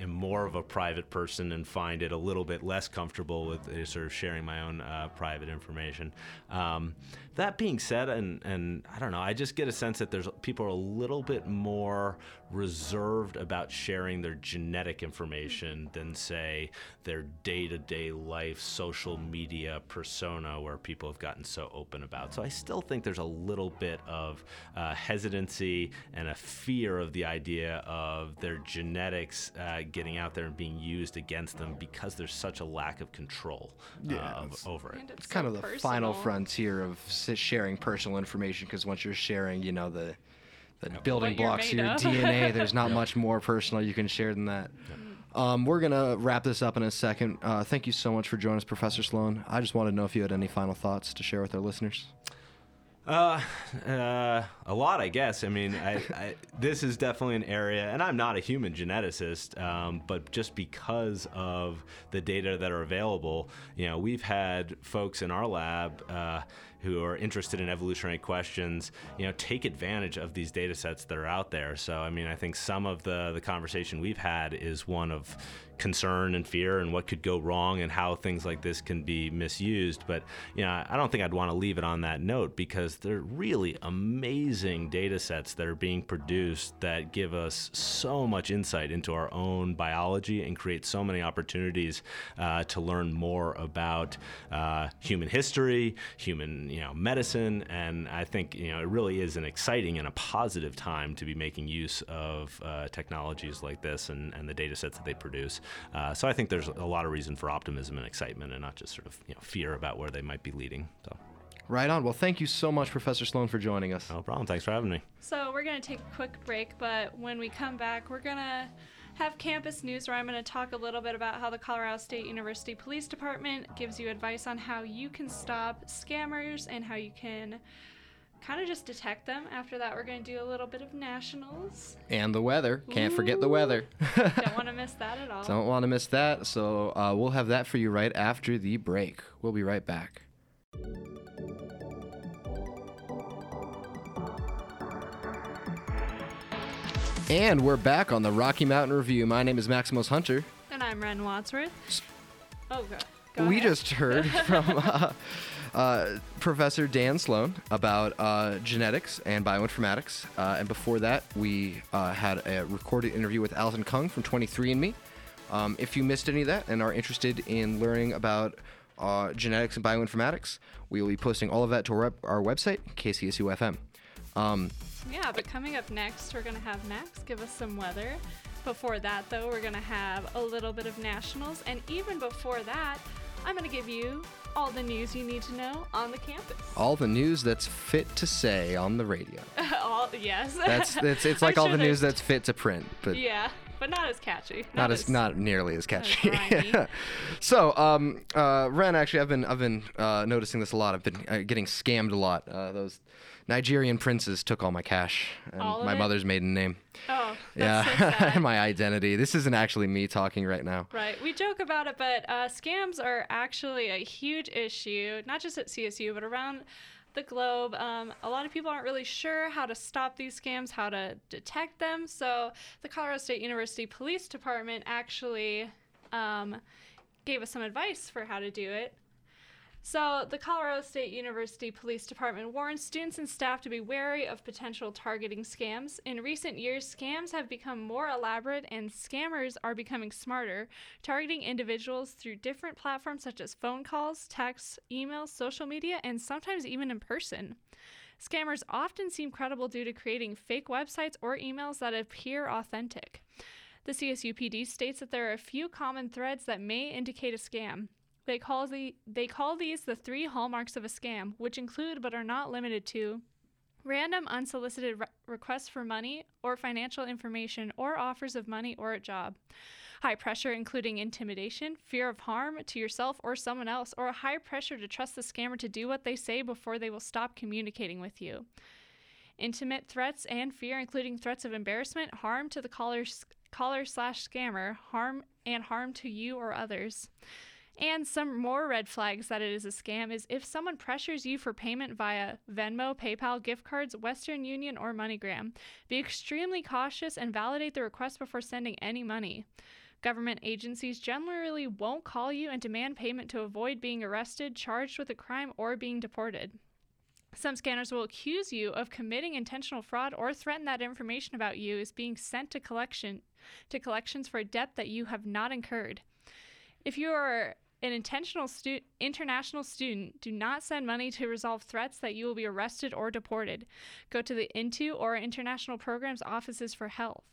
Speaker 6: am more of a private person and find it a little bit less comfortable with uh, sort of sharing my own uh, private information. Um, that being said, and and I don't know, I just get a sense that there's people are a little bit more reserved about sharing their genetic information than say their day-to-day life social media persona where people have gotten so open about so i still think there's a little bit of uh, hesitancy and a fear of the idea of their genetics uh, getting out there and being used against them because there's such a lack of control uh,
Speaker 1: Yeah,
Speaker 6: of- over it
Speaker 2: And
Speaker 1: It's kind
Speaker 2: so
Speaker 1: of the
Speaker 2: personal.
Speaker 1: final frontier of sharing personal information because once you're sharing, you know, the the building
Speaker 2: What
Speaker 1: blocks of your
Speaker 2: of.
Speaker 1: DNA, there's not *laughs* much more personal you can share than that. Um, we're gonna wrap this up in a second. Uh, thank you so much for joining us, Professor Sloan. I just wanted to know if you had any final thoughts to share with our listeners.
Speaker 6: Uh, uh, a lot, I guess. I mean, I, I, this is definitely an area, and I'm not a human geneticist, um, but just because of the data that are available, you know, we've had folks in our lab. Uh, who are interested in evolutionary questions, you know, take advantage of these data sets that are out there. So, I mean, I think some of the the conversation we've had is one of concern and fear and what could go wrong and how things like this can be misused. But you know, I don't think I'd want to leave it on that note because they're really amazing data sets that are being produced that give us so much insight into our own biology and create so many opportunities uh, to learn more about uh, human history, human you know medicine, and I think you know it really is an exciting and a positive time to be making use of uh, technologies like this and, and the data sets that they produce. Uh, so I think there's a lot of reason for optimism and excitement, and not just sort of you know fear about where they might be leading. So.
Speaker 1: Right on. Well, thank you so much, Professor Sloan, for joining us.
Speaker 6: No problem. Thanks for having me.
Speaker 2: So we're gonna take a quick break, but when we come back, we're gonna have campus news where I'm going to talk a little bit about how the Colorado State University Police Department gives you advice on how you can stop scammers and how you can kind of just detect them. After that, we're going to do a little bit of nationals.
Speaker 1: And the weather. Can't forget the weather. *laughs*
Speaker 2: Don't want to miss that at all.
Speaker 1: Don't want to miss that. So uh, we'll have that for you right after the break. We'll be right back. And we're back on the Rocky Mountain Review. My name is Maximus Hunter.
Speaker 2: And I'm Ren Wadsworth. Oh, God. Go
Speaker 1: we
Speaker 2: ahead.
Speaker 1: just heard *laughs* from uh, uh, Professor Dan Sloan about uh, genetics and bioinformatics. Uh, and before that, we uh, had a recorded interview with Alison Kung from 23andMe. Um, if you missed any of that and are interested in learning about uh, genetics and bioinformatics, we will be posting all of that to our, our website, KCSUFM. Um,
Speaker 2: Yeah, but coming up next, we're going to have Max give us some weather. Before that, though, we're going to have a little bit of nationals. And even before that, I'm going to give you all the news you need to know on the campus.
Speaker 1: all the news that's fit to say on the radio. *laughs*
Speaker 2: all, yes.
Speaker 1: That's, that's it's *laughs*
Speaker 2: I'm
Speaker 1: like all
Speaker 2: sure
Speaker 1: the news that's fit to print, but
Speaker 2: Yeah, but not as catchy.
Speaker 1: not as not nearly as catchy.
Speaker 2: grimy. *laughs*
Speaker 1: so, um, uh, Ren, actually, I've been I've been uh, noticing this a lot. I've been uh, getting scammed a lot. Uh, those Nigerian princes took all my cash and
Speaker 2: All of
Speaker 1: my
Speaker 2: it?
Speaker 1: mother's maiden name.
Speaker 2: Oh, that's so
Speaker 1: yeah, *laughs*
Speaker 2: sad.
Speaker 1: my identity. This isn't actually me talking right now.
Speaker 2: Right. We joke about it, but uh, scams are actually a huge issue, not just at CSU, but around the globe. Um, a lot of people aren't really sure how to stop these scams, how to detect them. So, the Colorado State University Police Department actually um, gave us some advice for how to do it. So, the Colorado State University Police Department warns students and staff to be wary of potential targeting scams. In recent years, scams have become more elaborate and scammers are becoming smarter, targeting individuals through different platforms such as phone calls, texts, emails, social media, and sometimes even in person. Scammers often seem credible due to creating fake websites or emails that appear authentic. The CSUPD states that there are a few common threads that may indicate a scam. They call the they call these the three hallmarks of a scam, which include but are not limited to random unsolicited re- requests for money or financial information or offers of money or a job. High pressure, including intimidation, fear of harm to yourself or someone else, or a high pressure to trust the scammer to do what they say before they will stop communicating with you. Intimate threats and fear, including threats of embarrassment, harm to the caller's caller slash scammer, harm and harm to you or others. And some more red flags that it is a scam is if someone pressures you for payment via Venmo, PayPal, gift cards, Western Union, or MoneyGram. Be extremely cautious and validate the request before sending any money. Government agencies generally won't call you and demand payment to avoid being arrested, charged with a crime, or being deported. Some scanners will accuse you of committing intentional fraud or threaten that information about you is being sent to collection to collections for a debt that you have not incurred. If you are an intentional stu- international student, do not send money to resolve threats that you will be arrested or deported. Go to the INTO or International Programs offices for help.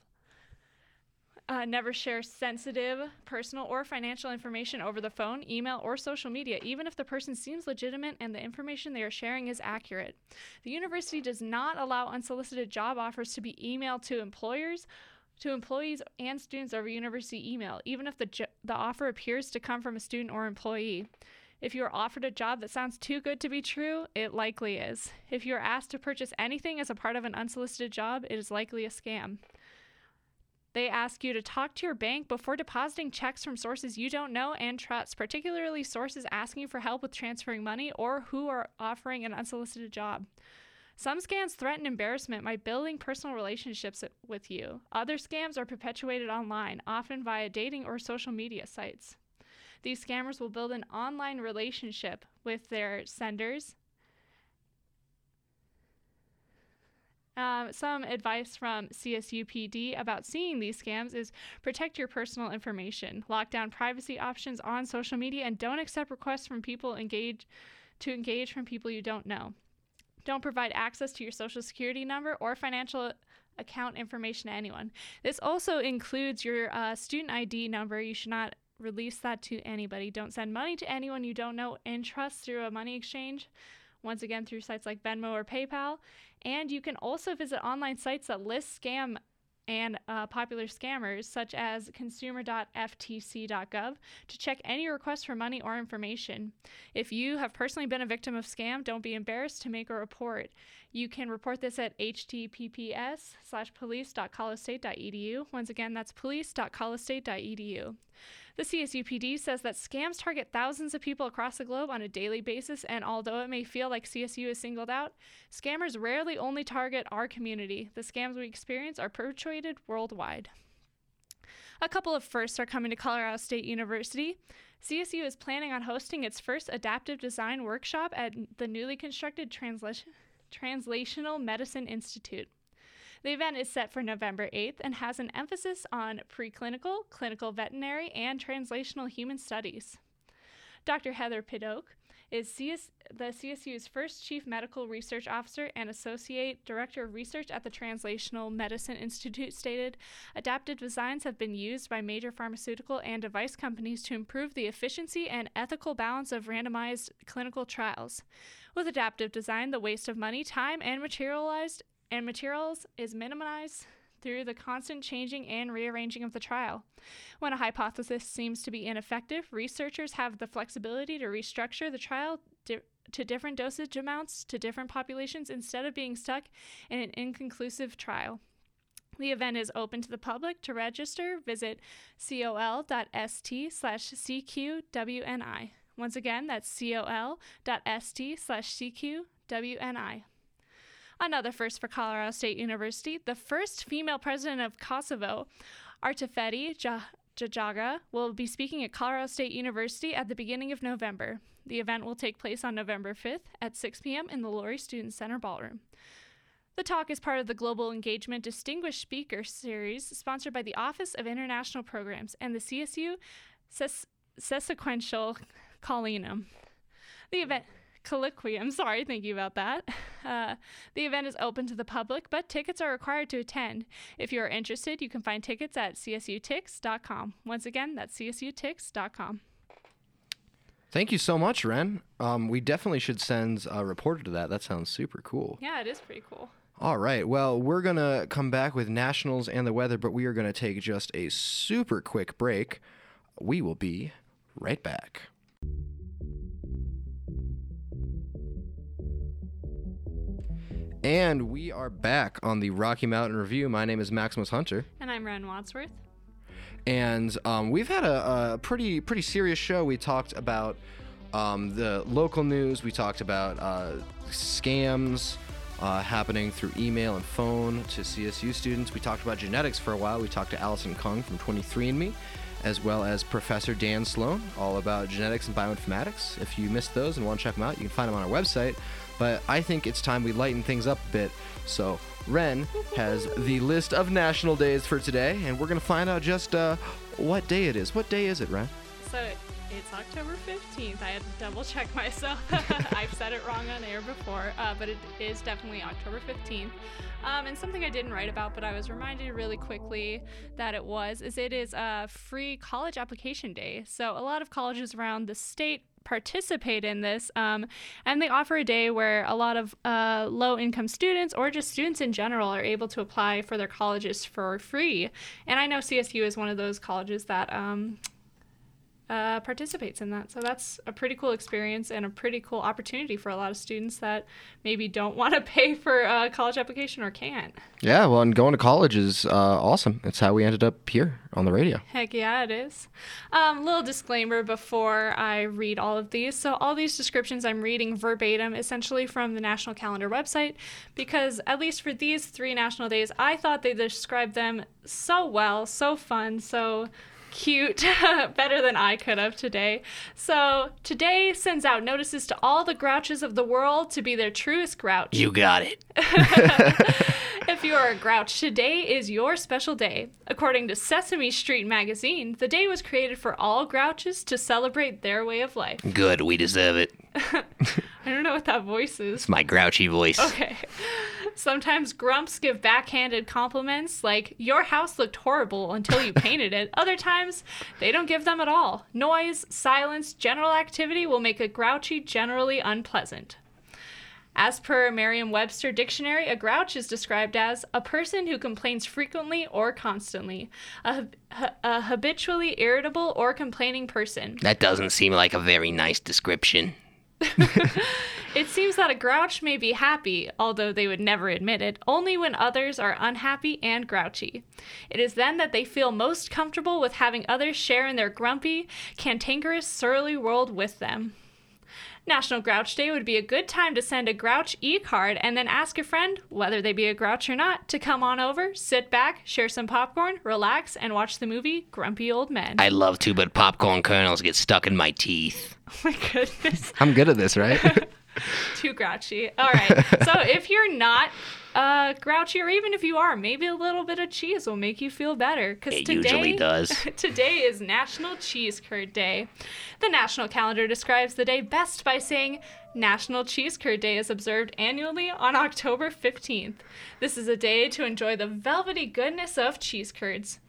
Speaker 2: Uh, never share sensitive, personal, or financial information over the phone, email, or social media, even if the person seems legitimate and the information they are sharing is accurate. The university does not allow unsolicited job offers to be emailed to employers, to employees, and students over university email, even if the, jo- the offer appears to come from a student or employee. If you are offered a job that sounds too good to be true, it likely is. If you are asked to purchase anything as a part of an unsolicited job, it is likely a scam. They ask you to talk to your bank before depositing checks from sources you don't know and trust, particularly sources asking for help with transferring money or who are offering an unsolicited job. Some scams threaten embarrassment by building personal relationships with you. Other scams are perpetuated online, often via dating or social media sites. These scammers will build an online relationship with their senders Um, some advice from CSUPD about seeing these scams is protect your personal information, lock down privacy options on social media, and don't accept requests from people engage to engage from people you don't know. Don't provide access to your social security number or financial account information to anyone. This also includes your uh, student ID number. You should not release that to anybody. Don't send money to anyone you don't know and trust through a money exchange once again through sites like Venmo or PayPal. And you can also visit online sites that list scam and uh, popular scammers such as consumer.ftc.gov to check any requests for money or information. If you have personally been a victim of scam, don't be embarrassed to make a report. You can report this at https slash police.colostate.edu. Once again, that's police.colostate.edu. The CSUPD says that scams target thousands of people across the globe on a daily basis, and although it may feel like CSU is singled out, scammers rarely only target our community. The scams we experience are perpetuated worldwide. A couple of firsts are coming to Colorado State University. CSU is planning on hosting its first adaptive design workshop at the newly constructed Transla- Translational Medicine Institute. The event is set for November 8th and has an emphasis on preclinical, clinical veterinary, and translational human studies. Dr. Heather Pidcoke is CS- the CSU's first Chief Medical Research Officer and Associate Director of Research at the Translational Medicine Institute, stated Adaptive designs have been used by major pharmaceutical and device companies to improve the efficiency and ethical balance of randomized clinical trials. With adaptive design, the waste of money, time, and materialized and materials is minimized through the constant changing and rearranging of the trial. When a hypothesis seems to be ineffective, researchers have the flexibility to restructure the trial di- to different dosage amounts to different populations instead of being stuck in an inconclusive trial. The event is open to the public. To register, visit col.st slash cqwni. Once again, that's col.st slash cqwni. Another first for Colorado State University, the first female president of Kosovo, Atifete Jahjaga, will be speaking at Colorado State University at the beginning of November. The event will take place on November 5th at 6 p.m. in the Lory Student Center Ballroom. The talk is part of the Global Engagement Distinguished Speaker Series sponsored by the Office of International Programs and the CSU Ses- Sequential Collegium. The event. Colloquium. Sorry, thank you about that. *laughs* Uh, the event is open to the public, but tickets are required to attend. If you are interested, you can find tickets at csutix.com. Once again, that's csutix.com.
Speaker 1: Thank you so much, Ren. Um, we definitely should send a reporter to that. That sounds super cool.
Speaker 2: Yeah, it is pretty cool.
Speaker 1: All right. Well, we're going to come back with nationals and the weather, but we are going to take just a super quick break. We will be right back. And we are back on the Rocky Mountain Review. My name is Maximus Hunter.
Speaker 2: And I'm Ren Wadsworth.
Speaker 1: And um, we've had a, a, pretty pretty serious show. We talked about um, the local news. We talked about uh, scams uh, happening through email and phone to CSU students. We talked about genetics for a while. We talked to Allison Kung from 23andMe, as well as Professor Dan Sloan, all about genetics and bioinformatics. If you missed those and want to check them out, you can find them on our website but I think it's time we lighten things up a bit. So, Ren has the list of national days for today, and we're going to find out just uh, what day it is. What day is it, Ren?
Speaker 2: So, it's October 15th. I had to double check myself. *laughs* I've said it wrong on air before, uh, but it is definitely October 15th. Um, and something I didn't write about, but I was reminded really quickly that it was, is it is a free college application day. So a lot of colleges around the state participate in this. Um, and they offer a day where a lot of uh, low income students or just students in general are able to apply for their colleges for free. And I know CSU is one of those colleges that. Um, uh, participates in that. So that's a pretty cool experience and a pretty cool opportunity for a lot of students that maybe don't *laughs* want to pay for a college application or can't.
Speaker 1: Yeah, well, and going to college is uh, awesome. It's how we ended up here on the radio.
Speaker 2: Heck yeah, it is. Um, little disclaimer before I read all of these. So, all these descriptions I'm reading verbatim, essentially from the National Calendar website, because at least for these three national days, I thought they described them so well, so fun, so cute, *laughs* better than I could have today. So, today sends out notices to all the grouches of the world to be their truest grouch.
Speaker 1: You got it. *laughs*
Speaker 2: if you are a grouch, today is your special day. According to Sesame Street magazine, the day was created for all grouches to celebrate their way of life.
Speaker 7: Good, we deserve it. *laughs*
Speaker 2: I don't know what that voice is.
Speaker 7: It's my grouchy voice.
Speaker 2: Okay. *laughs* Sometimes grumps give backhanded compliments like, Your house looked horrible until you painted it. *laughs* Other times, they don't give them at all. Noise, silence, general activity will make a grouchy generally unpleasant. As per Merriam Webster Dictionary, a grouch is described as a person who complains frequently or constantly, a, a habitually irritable or complaining person.
Speaker 7: That doesn't seem like a very nice description. *laughs*
Speaker 2: It seems that a grouch may be happy, although they would never admit it, only when others are unhappy and grouchy. It is then that they feel most comfortable with having others share in their grumpy, cantankerous, surly world with them. National Grouch Day would be a good time to send a Grouch e card and then ask a friend, whether they be a grouch or not, to come on over, sit back, share some popcorn, relax, and watch the movie Grumpy Old Men.
Speaker 7: I'd love to, but popcorn kernels get stuck in my teeth. *laughs*
Speaker 2: oh my goodness.
Speaker 1: I'm good at this, right? *laughs*
Speaker 2: Too grouchy. All right. So if you're not uh, grouchy, or even if you are, maybe a little bit of cheese will make you feel better. Because
Speaker 7: It
Speaker 2: today,
Speaker 7: usually does. *laughs*
Speaker 2: today is National Cheese Curd Day. The national calendar describes the day best by saying National Cheese Curd Day is observed annually on October 15th. This is a day to enjoy the velvety goodness of cheese curds.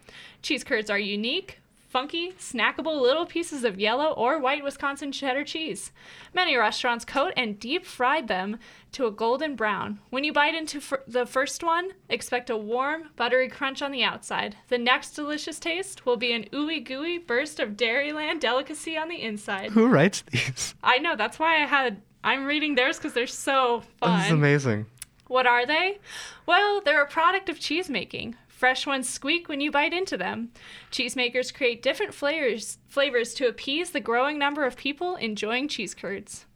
Speaker 2: Cheese curds are unique, funky, snackable little pieces of yellow or white Wisconsin cheddar cheese. Many restaurants coat and deep fry them to a golden brown. When you bite into fir- the first one, expect a warm, buttery crunch on the outside. The next delicious taste will be an ooey gooey burst of Dairyland delicacy on the inside.
Speaker 1: Who writes these?
Speaker 2: I know, that's why I had. I'm reading theirs because they're so fun.
Speaker 1: This is amazing.
Speaker 2: What are they? Well, they're a product of cheese making. Fresh ones squeak when you bite into them. Cheesemakers create different flavors, flavors to appease the growing number of people enjoying cheese curds.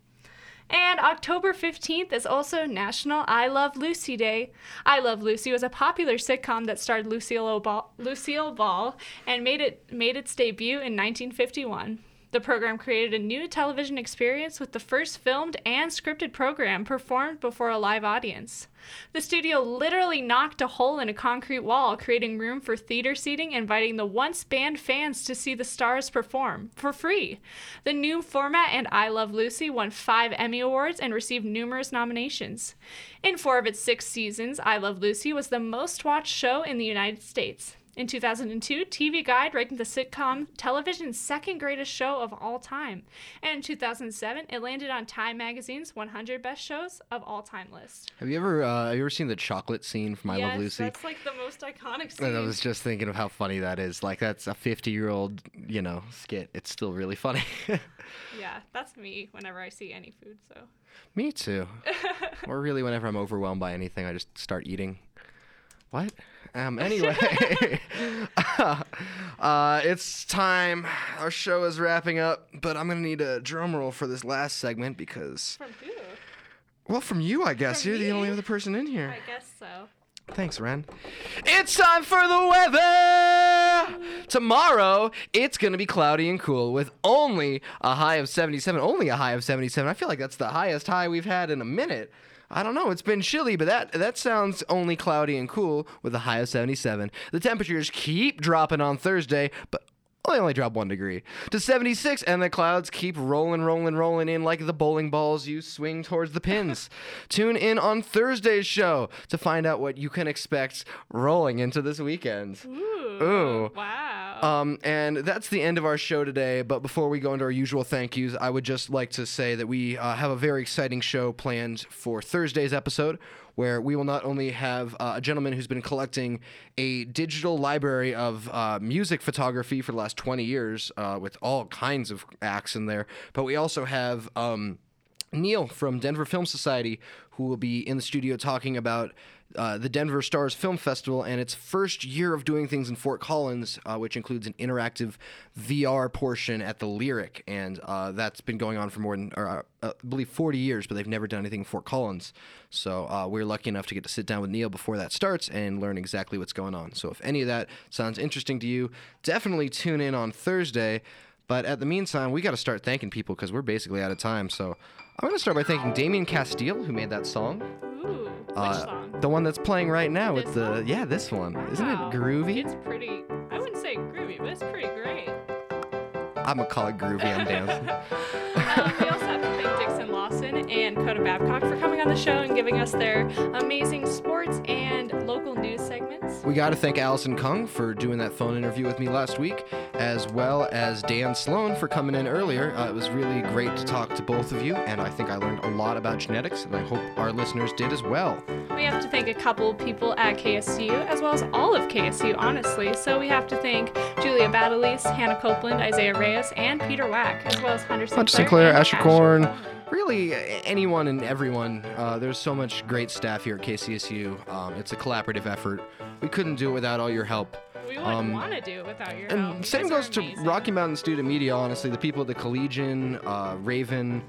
Speaker 2: And October 15th is also National I Love Lucy Day. I Love Lucy was a popular sitcom that starred Lucille Ball, Lucille Ball and made it made its debut in 1951. The program created a new television experience with the first filmed and scripted program performed before a live audience. The studio literally knocked a hole in a concrete wall, creating room for theater seating, inviting the once banned fans to see the stars perform for free. The new format and I Love Lucy won five Emmy Awards and received numerous nominations. In four of its six seasons, I Love Lucy was the most watched show in the United States. In 2002, TV Guide ranked the sitcom television's second greatest show of all time. And in 2007, it landed on Time Magazine's 100 Best Shows of All Time list.
Speaker 1: Have you ever uh, have you ever seen the chocolate scene from I
Speaker 2: yes,
Speaker 1: Love Lucy?
Speaker 2: that's like the most iconic scene.
Speaker 1: And I was just thinking of how funny that is. Like that's a 50 year old, you know, skit. It's still really funny. *laughs*
Speaker 2: Yeah, that's me whenever I see any food. So
Speaker 1: Me too. *laughs* or really, whenever I'm overwhelmed by anything, I just start eating. What? Um. Anyway, *laughs* uh, it's time. Our show is wrapping up, but I'm gonna need a drum roll for this last segment because,
Speaker 2: from who?
Speaker 1: well, from you, I guess
Speaker 2: From
Speaker 1: you're the only other person in here.
Speaker 2: I guess so.
Speaker 1: Thanks, Ren. It's time for the weather! Tomorrow, it's going to be cloudy and cool with only a high of 77. Only a high of 77. I feel like that's the highest high we've had in a minute. I don't know. It's been chilly, but that that sounds only cloudy and cool with a high of 77. The temperatures keep dropping on Thursday, but they only drop one degree to 76, and the clouds keep rolling, rolling, rolling in like the bowling balls you swing towards the pins. *laughs* Tune in on Thursday's show to find out what you can expect rolling into this weekend.
Speaker 2: Ooh.
Speaker 1: Ooh.
Speaker 2: Wow.
Speaker 1: Um, and that's the end of our show today. But before we go into our usual thank yous, I would just like to say that we uh, have a very exciting show planned for Thursday's episode, where we will not only have uh, a gentleman who's been collecting a digital library of uh, music photography for the last 20 years uh, with all kinds of acts in there, but we also have. Um, Neil from Denver Film Society, who will be in the studio talking about uh, the Denver Starz Film Festival and its first year of doing things in Fort Collins, uh, which includes an interactive VR portion at the Lyric. And uh, that's been going on for more than, or, uh, I believe, 40 years, but they've never done anything in Fort Collins. So uh, we're lucky enough to get to sit down with Neil before that starts and learn exactly what's going on. So if any of that sounds interesting to you, definitely tune in on Thursday. But at the meantime, we got to start thanking people because we're basically out of time. So I'm going to start by thanking Damien Castile, who made that song. Uh, the one that's playing right now with
Speaker 2: This
Speaker 1: the
Speaker 2: song?
Speaker 1: yeah, this one. Isn't it groovy?
Speaker 2: It's pretty. I wouldn't say groovy, but it's pretty great.
Speaker 1: I'm gonna call it groovy. I'm dancing. *laughs*
Speaker 2: um, and Coda Babcock for coming on the show and giving us their amazing sports and local news segments.
Speaker 1: We got to thank Allison Kung for doing that phone interview with me last week, as well as Dan Sloan for coming in earlier. Uh, it was really great to talk to both of you, and I think I learned a lot about genetics, and I hope our listeners did as well.
Speaker 2: We have to thank a couple people at KSU, as well as all of KSU, honestly. So we have to thank Julia Badalise, Hannah Copeland, Isaiah Reyes, and Peter Wack, as well as Hunter Sinclair.
Speaker 1: Hunter Sinclair, Asher Korn, really anyone and everyone. Uh, there's so much great staff here at KCSU. Um, it's a collaborative effort. We couldn't do it without all your help.
Speaker 2: We wouldn't
Speaker 1: Um,
Speaker 2: want to do it without your help.
Speaker 1: And same goes to. Rocky Mountain Student Media, honestly. The people at the Collegian, uh, Raven,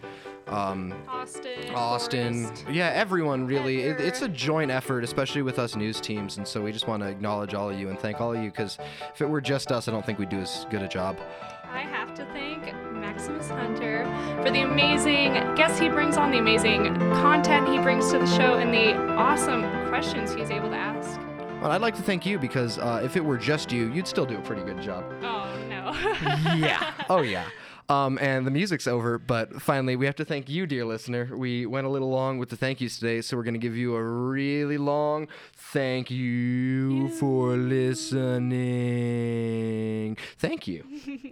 Speaker 1: um,
Speaker 2: Austin.
Speaker 1: Austin. Yeah, everyone really. It, it's a joint effort, especially with us news teams. And so we just want to acknowledge all of you and thank all of you because if it were just us, I don't think we'd do as good a job.
Speaker 2: I have to thank Maximus Hunter for the amazing guests he brings on, the amazing content he brings to the show, and the awesome questions he's able to ask.
Speaker 1: Well, I'd like to thank you because uh, if it were just you, you'd still do a pretty good job.
Speaker 2: Oh, no. *laughs*
Speaker 1: yeah. Oh, yeah. Um, and the music's over, but finally, we have to thank you, dear listener. We went a little long with the thank yous today, so we're going to give you a really long thank you for listening. Thank you. *laughs*